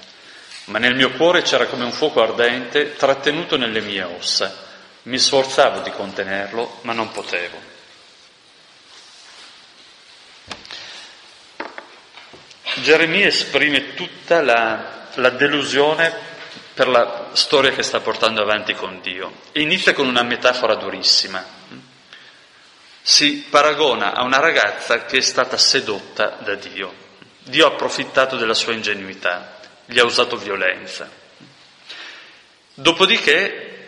ma nel mio cuore c'era come un fuoco ardente trattenuto nelle mie ossa. Mi sforzavo di contenerlo, ma non potevo. Geremia esprime tutta la, la delusione per la storia che sta portando avanti con Dio. Inizia con una metafora durissima. Si paragona a una ragazza che è stata sedotta da Dio. Dio ha approfittato della sua ingenuità, gli ha usato violenza. Dopodiché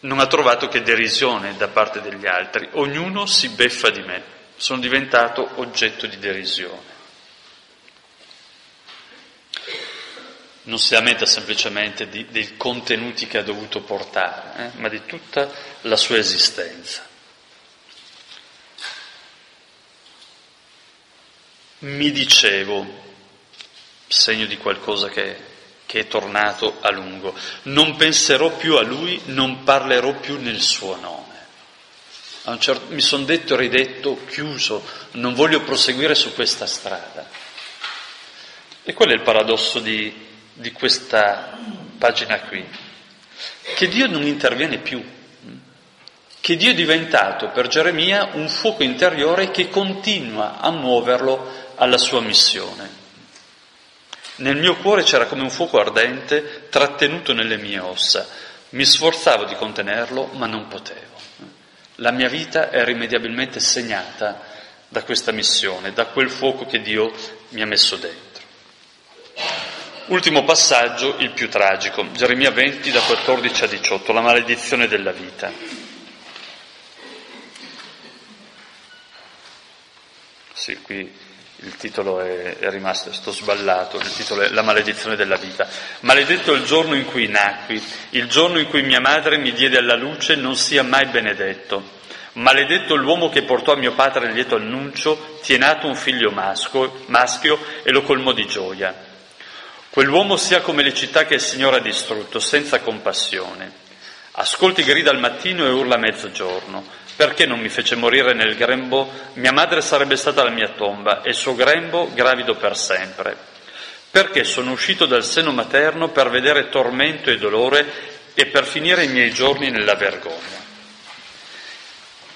non ha trovato che derisione da parte degli altri, ognuno si beffa di me, sono diventato oggetto di derisione. Non si lamenta semplicemente di, dei contenuti che ha dovuto portare, eh, ma di tutta la sua esistenza. Mi dicevo, segno di qualcosa che che è tornato a lungo. Non penserò più a lui, non parlerò più nel suo nome. Certo, mi sono detto ridetto, chiuso, non voglio proseguire su questa strada. E qual è il paradosso di, di questa pagina qui? Che Dio non interviene più, che Dio è diventato per Geremia un fuoco interiore che continua a muoverlo alla sua missione. Nel mio cuore c'era come un fuoco ardente trattenuto nelle mie ossa. Mi sforzavo di contenerlo, ma non potevo. La mia vita è irrimediabilmente segnata da questa missione, da quel fuoco che Dio mi ha messo dentro. Ultimo passaggio, il più tragico, Geremia 20 da 14 a 18, la maledizione della vita. Sì, qui il titolo è, è rimasto, sto sballato, il titolo è La maledizione della vita. Maledetto il giorno in cui nacqui, il giorno in cui mia madre mi diede alla luce, non sia mai benedetto. Maledetto l'uomo che portò a mio padre il lieto annuncio, ti è nato un figlio masco, maschio e lo colmò di gioia. Quell'uomo sia come le città che il Signore ha distrutto, senza compassione. Ascolti grida al mattino e urla a mezzogiorno. Perché non mi fece morire nel grembo? Mia madre sarebbe stata la mia tomba e il suo grembo gravido per sempre. Perché sono uscito dal seno materno per vedere tormento e dolore e per finire i miei giorni nella vergogna.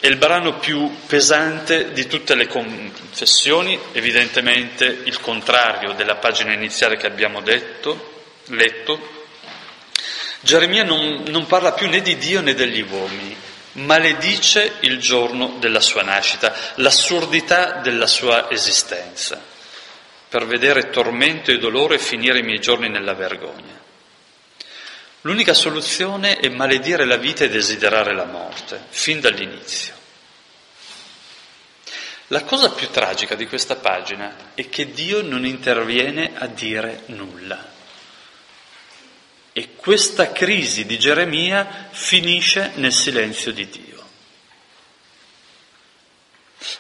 È il brano più pesante di tutte le confessioni, evidentemente il contrario della pagina iniziale che abbiamo detto, letto. Geremia non, non parla più né di Dio né degli uomini, maledice il giorno della sua nascita, l'assurdità della sua esistenza, per vedere tormento e dolore finire i miei giorni nella vergogna. L'unica soluzione è maledire la vita e desiderare la morte, fin dall'inizio. La cosa più tragica di questa pagina è che Dio non interviene a dire nulla. E questa crisi di Geremia finisce nel silenzio di Dio.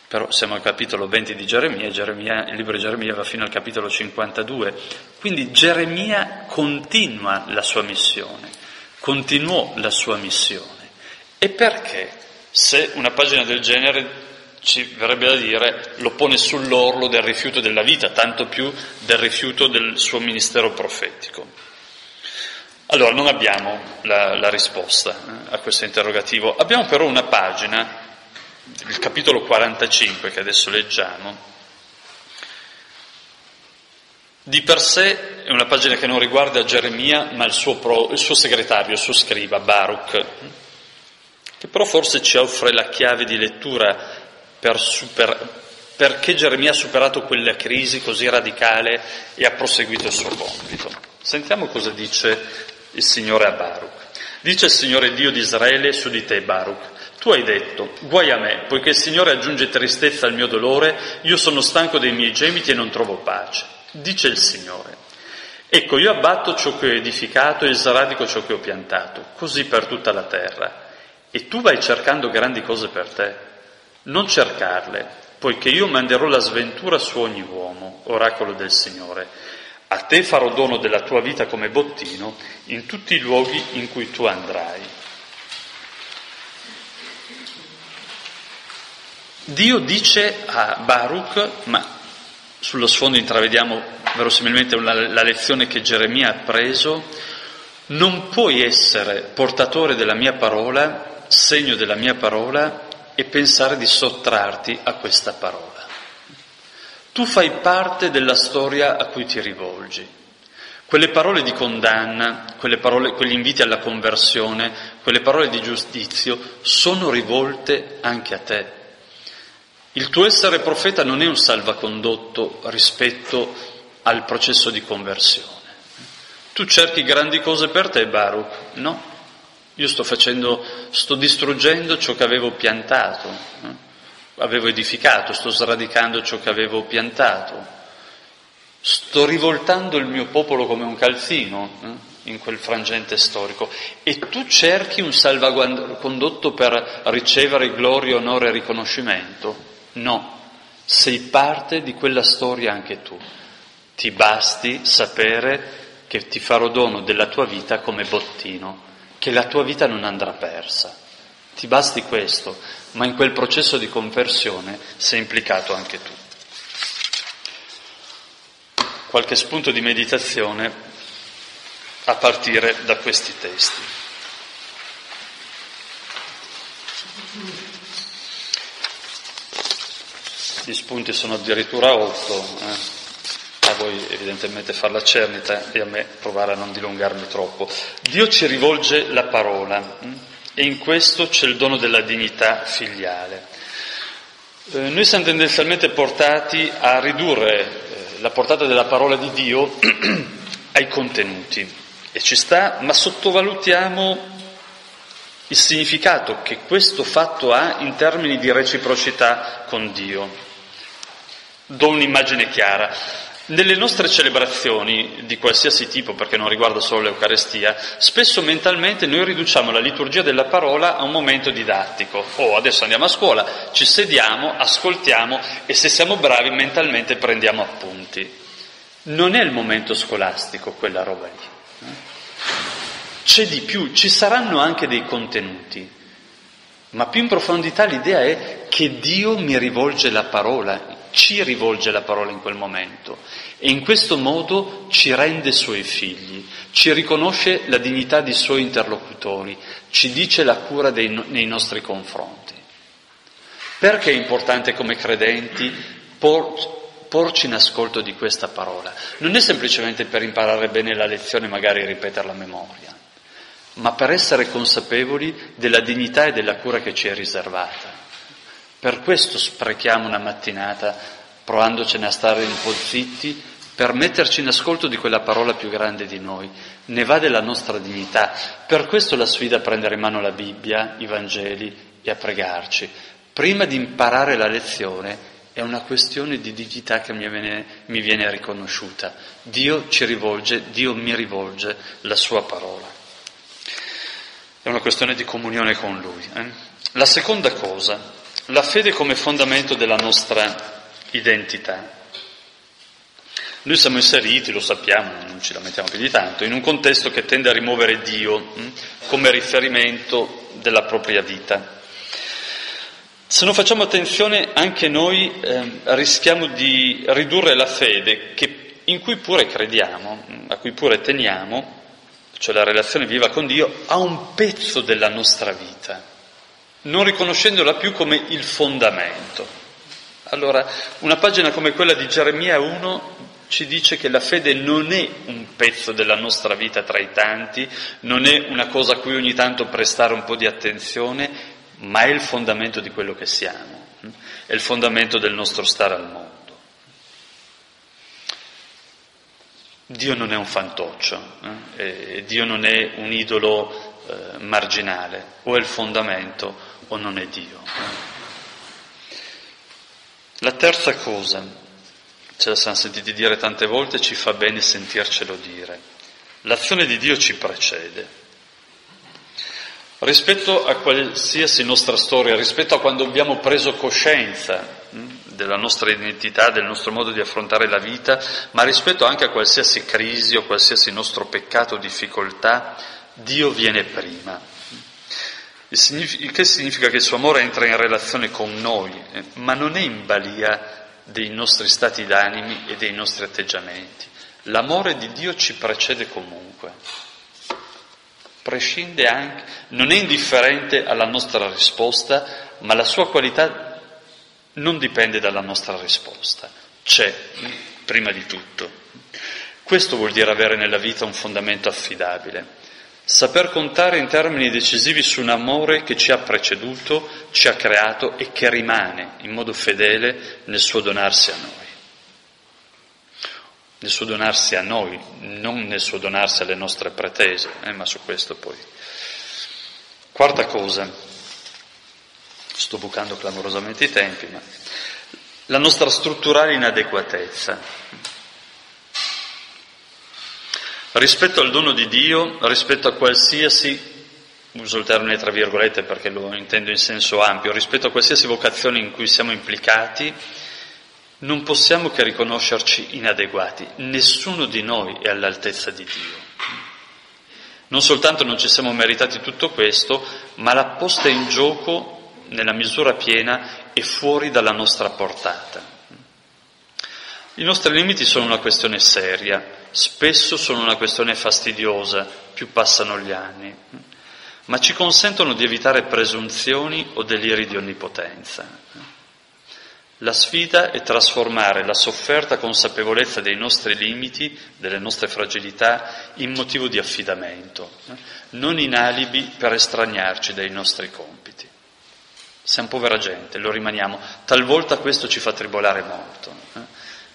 Però siamo al capitolo 20 di Geremia, Geremia, il libro di Geremia va fino al capitolo 52, quindi Geremia continua la sua missione, continuò la sua missione. E perché? Se una pagina del genere ci verrebbe da dire lo pone sull'orlo del rifiuto della vita, tanto più del rifiuto del suo ministero profetico. Allora, non abbiamo la, la risposta eh, a questo interrogativo, abbiamo però una pagina, il capitolo 45 che adesso leggiamo, di per sé è una pagina che non riguarda Geremia, ma il suo, pro, il suo segretario, il suo scriva, Baruch, che però forse ci offre la chiave di lettura per super, perché Geremia ha superato quella crisi così radicale e ha proseguito il suo compito. Sentiamo cosa dice il Signore a Baruch. Dice il Signore Dio di Israele su di te, Baruch. Tu hai detto, guai a me, poiché il Signore aggiunge tristezza al mio dolore, io sono stanco dei miei gemiti e non trovo pace. Dice il Signore. Ecco, io abbatto ciò che ho edificato e sradico ciò che ho piantato, così per tutta la terra. E tu vai cercando grandi cose per te. Non cercarle, poiché io manderò la sventura su ogni uomo, oracolo del Signore. A te farò dono della tua vita come bottino in tutti i luoghi in cui tu andrai. Dio dice a Baruch, ma sullo sfondo intravediamo verosimilmente la, la lezione che Geremia ha preso, non puoi essere portatore della mia parola, segno della mia parola e pensare di sottrarti a questa parola. Tu fai parte della storia a cui ti rivolgi. Quelle parole di condanna, parole, quegli inviti alla conversione, quelle parole di giudizio sono rivolte anche a te. Il tuo essere profeta non è un salvacondotto rispetto al processo di conversione. Tu cerchi grandi cose per te, Baruch? No. Io sto facendo, sto distruggendo ciò che avevo piantato, eh? avevo edificato, sto sradicando ciò che avevo piantato, sto rivoltando il mio popolo come un calzino eh? in quel frangente storico e tu cerchi un salvacondotto per ricevere gloria, onore e riconoscimento? No, sei parte di quella storia anche tu. Ti basti sapere che ti farò dono della tua vita come bottino che la tua vita non andrà persa. Ti basti questo, ma in quel processo di conversione sei implicato anche tu. Qualche spunto di meditazione a partire da questi testi. Gli spunti sono addirittura otto. Eh? A voi evidentemente far la cernita e a me provare a non dilungarmi troppo. Dio ci rivolge la parola mm? e in questo c'è il dono della dignità filiale. Eh, noi siamo tendenzialmente portati a ridurre eh, la portata della parola di Dio ai contenuti e ci sta, ma sottovalutiamo il significato che questo fatto ha in termini di reciprocità con Dio. Do un'immagine chiara. Nelle nostre celebrazioni di qualsiasi tipo, perché non riguarda solo l'Eucarestia, spesso mentalmente noi riduciamo la liturgia della parola a un momento didattico. Oh, adesso andiamo a scuola, ci sediamo, ascoltiamo e se siamo bravi mentalmente prendiamo appunti. Non è il momento scolastico quella roba lì. Eh? C'è di più, ci saranno anche dei contenuti, ma più in profondità l'idea è che Dio mi rivolge la parola, ci rivolge la parola in quel momento e in questo modo ci rende suoi figli, ci riconosce la dignità di suoi interlocutori, ci dice la cura dei, nei nostri confronti. Perché è importante come credenti por, porci in ascolto di questa parola? Non è semplicemente per imparare bene la lezione e magari ripetere la memoria, ma per essere consapevoli della dignità e della cura che ci è riservata. Per questo sprechiamo una mattinata provandocene a stare un po' zitti per metterci in ascolto di quella parola più grande di noi. Ne va della nostra dignità. Per questo la sfida a prendere in mano la Bibbia, i Vangeli e a pregarci. Prima di imparare la lezione è una questione di dignità che mi viene, mi viene riconosciuta. Dio ci rivolge, Dio mi rivolge la sua parola. È una questione di comunione con Lui. Eh? La seconda cosa, la fede come fondamento della nostra identità. Noi siamo inseriti, lo sappiamo, non ci lamentiamo più di tanto, in un contesto che tende a rimuovere Dio hm, come riferimento della propria vita. Se non facciamo attenzione anche noi eh, rischiamo di ridurre la fede che, in cui pure crediamo, hm, a cui pure teniamo, cioè la relazione viva con Dio, a un pezzo della nostra vita non riconoscendola più come il fondamento. Allora, una pagina come quella di Geremia 1 ci dice che la fede non è un pezzo della nostra vita tra i tanti, non è una cosa a cui ogni tanto prestare un po' di attenzione, ma è il fondamento di quello che siamo, è il fondamento del nostro stare al mondo. Dio non è un fantoccio, eh? Dio non è un idolo eh, marginale, o è il fondamento o non è Dio. La terza cosa, ce la siamo sentiti dire tante volte, ci fa bene sentircelo dire. L'azione di Dio ci precede. Rispetto a qualsiasi nostra storia, rispetto a quando abbiamo preso coscienza hm, della nostra identità, del nostro modo di affrontare la vita, ma rispetto anche a qualsiasi crisi o qualsiasi nostro peccato o difficoltà, Dio viene prima che significa che il suo amore entra in relazione con noi, eh, ma non è in balia dei nostri stati d'animi e dei nostri atteggiamenti. L'amore di Dio ci precede comunque, prescinde anche, non è indifferente alla nostra risposta, ma la sua qualità non dipende dalla nostra risposta, c'è prima di tutto. Questo vuol dire avere nella vita un fondamento affidabile, saper contare in termini decisivi su un amore che ci ha preceduto, ci ha creato e che rimane in modo fedele nel suo donarsi a noi. Nel suo donarsi a noi, non nel suo donarsi alle nostre pretese, eh, ma su questo poi. Quarta cosa, sto bucando clamorosamente i tempi, ma la nostra strutturale inadeguatezza. Rispetto al dono di Dio, rispetto a qualsiasi, uso il termine tra virgolette perché lo intendo in senso ampio, rispetto a qualsiasi vocazione in cui siamo implicati, non possiamo che riconoscerci inadeguati. Nessuno di noi è all'altezza di Dio. Non soltanto non ci siamo meritati tutto questo, ma la posta in gioco nella misura piena è fuori dalla nostra portata. I nostri limiti sono una questione seria, spesso sono una questione fastidiosa, più passano gli anni, ma ci consentono di evitare presunzioni o deliri di onnipotenza. La sfida è trasformare la sofferta consapevolezza dei nostri limiti, delle nostre fragilità, in motivo di affidamento, non in alibi per estraniarci dai nostri compiti. Siamo povera gente, lo rimaniamo. Talvolta questo ci fa tribolare molto,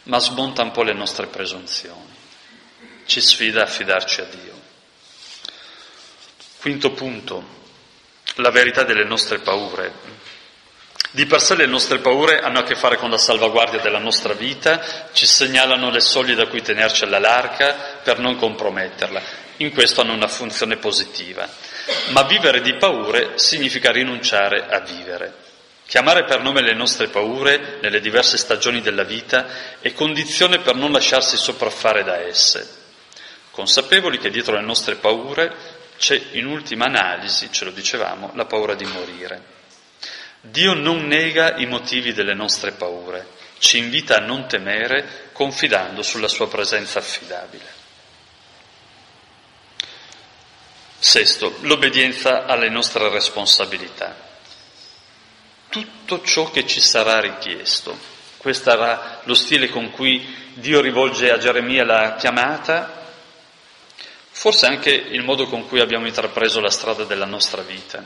ma smonta un po' le nostre presunzioni ci sfida a fidarci a Dio. Quinto punto, la verità delle nostre paure. Di per sé le nostre paure hanno a che fare con la salvaguardia della nostra vita, ci segnalano le soglie da cui tenerci alla larga per non comprometterla. In questo hanno una funzione positiva. Ma vivere di paure significa rinunciare a vivere. Chiamare per nome le nostre paure nelle diverse stagioni della vita è condizione per non lasciarsi sopraffare da esse consapevoli che dietro le nostre paure c'è in ultima analisi, ce lo dicevamo, la paura di morire. Dio non nega i motivi delle nostre paure, ci invita a non temere confidando sulla sua presenza affidabile. Sesto, l'obbedienza alle nostre responsabilità. Tutto ciò che ci sarà richiesto. Questo sarà lo stile con cui Dio rivolge a Geremia la chiamata forse anche il modo con cui abbiamo intrapreso la strada della nostra vita,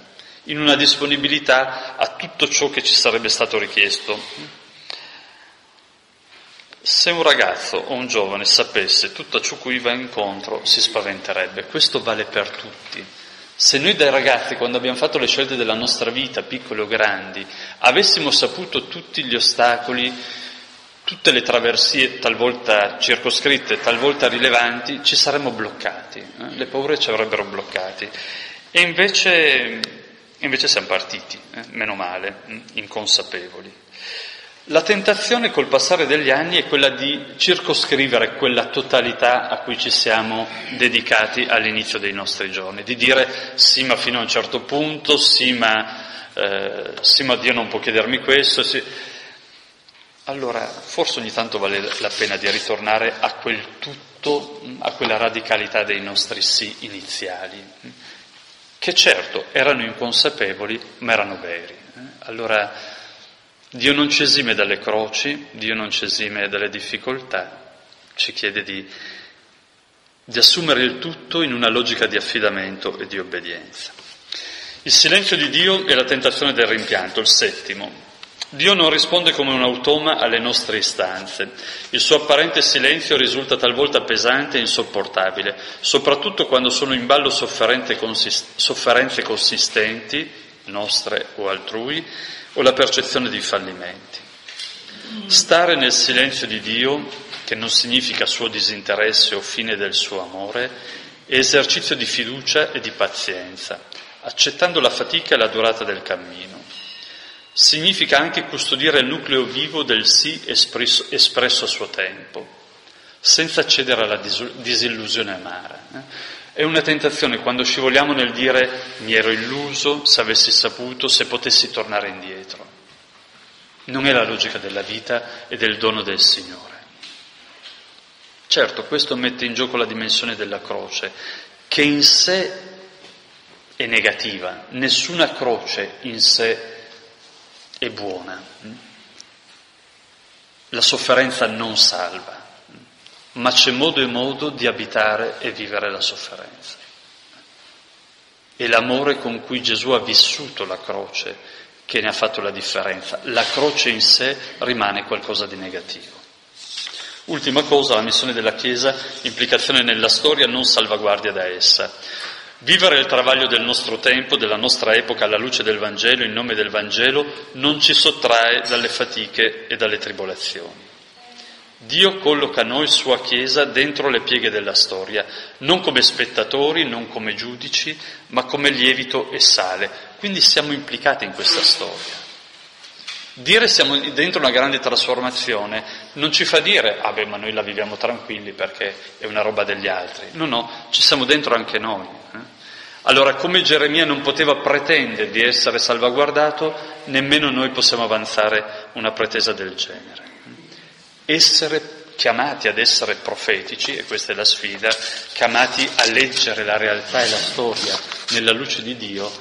in una disponibilità a tutto ciò che ci sarebbe stato richiesto. Se un ragazzo o un giovane sapesse tutto ciò cui va incontro, si spaventerebbe. Questo vale per tutti. Se noi dai ragazzi, quando abbiamo fatto le scelte della nostra vita, piccole o grandi, avessimo saputo tutti gli ostacoli, tutte le traversie talvolta circoscritte, talvolta rilevanti, ci saremmo bloccati, eh? le paure ci avrebbero bloccati. E invece, invece siamo partiti, eh? meno male, mm, inconsapevoli. La tentazione col passare degli anni è quella di circoscrivere quella totalità a cui ci siamo dedicati all'inizio dei nostri giorni, di dire sì ma fino a un certo punto, sì ma, eh, sì, ma Dio non può chiedermi questo. Sì allora forse ogni tanto vale la pena di ritornare a quel tutto, a quella radicalità dei nostri sì iniziali, che certo erano inconsapevoli, ma erano veri. Allora Dio non ci esime dalle croci, Dio non ci esime dalle difficoltà, ci chiede di, di assumere il tutto in una logica di affidamento e di obbedienza. Il silenzio di Dio è la tentazione del rimpianto, il settimo. Dio non risponde come un automa alle nostre istanze. Il suo apparente silenzio risulta talvolta pesante e insopportabile, soprattutto quando sono in ballo consist- sofferenze consistenti, nostre o altrui, o la percezione di fallimenti. Stare nel silenzio di Dio, che non significa suo disinteresse o fine del suo amore, è esercizio di fiducia e di pazienza, accettando la fatica e la durata del cammino. Significa anche custodire il nucleo vivo del sì espresso, espresso a suo tempo, senza cedere alla disillusione amara. Eh? È una tentazione quando scivoliamo nel dire mi ero illuso, se avessi saputo, se potessi tornare indietro. Non è la logica della vita e del dono del Signore. Certo, questo mette in gioco la dimensione della croce, che in sé è negativa. Nessuna croce in sé è buona. La sofferenza non salva. ma c'è modo e modo di abitare e vivere la sofferenza. È l'amore con cui Gesù ha vissuto la croce che ne ha fatto la differenza. La croce in sé rimane qualcosa di negativo. Ultima cosa, la missione della Chiesa, implicazione nella storia, non salvaguardia da essa. Vivere il travaglio del nostro tempo, della nostra epoca alla luce del Vangelo, in nome del Vangelo, non ci sottrae dalle fatiche e dalle tribolazioni. Dio colloca noi, sua Chiesa, dentro le pieghe della storia, non come spettatori, non come giudici, ma come lievito e sale. Quindi siamo implicati in questa storia. Dire siamo dentro una grande trasformazione non ci fa dire, ah beh, ma noi la viviamo tranquilli perché è una roba degli altri. No, no, ci siamo dentro anche noi. Eh? Allora, come Geremia non poteva pretendere di essere salvaguardato, nemmeno noi possiamo avanzare una pretesa del genere essere chiamati ad essere profetici, e questa è la sfida, chiamati a leggere la realtà e la storia nella luce di Dio,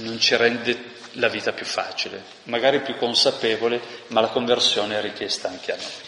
non ci rende la vita più facile, magari più consapevole, ma la conversione è richiesta anche a noi.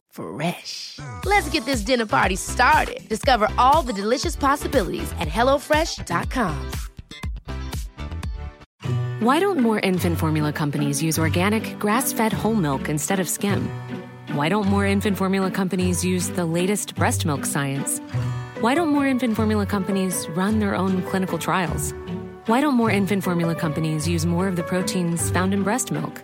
Fresh. Let's get this dinner party started. Discover all the delicious possibilities at HelloFresh.com. Why don't more infant formula companies use organic, grass fed whole milk instead of skim? Why don't more infant formula companies use the latest breast milk science? Why don't more infant formula companies run their own clinical trials? Why don't more infant formula companies use more of the proteins found in breast milk?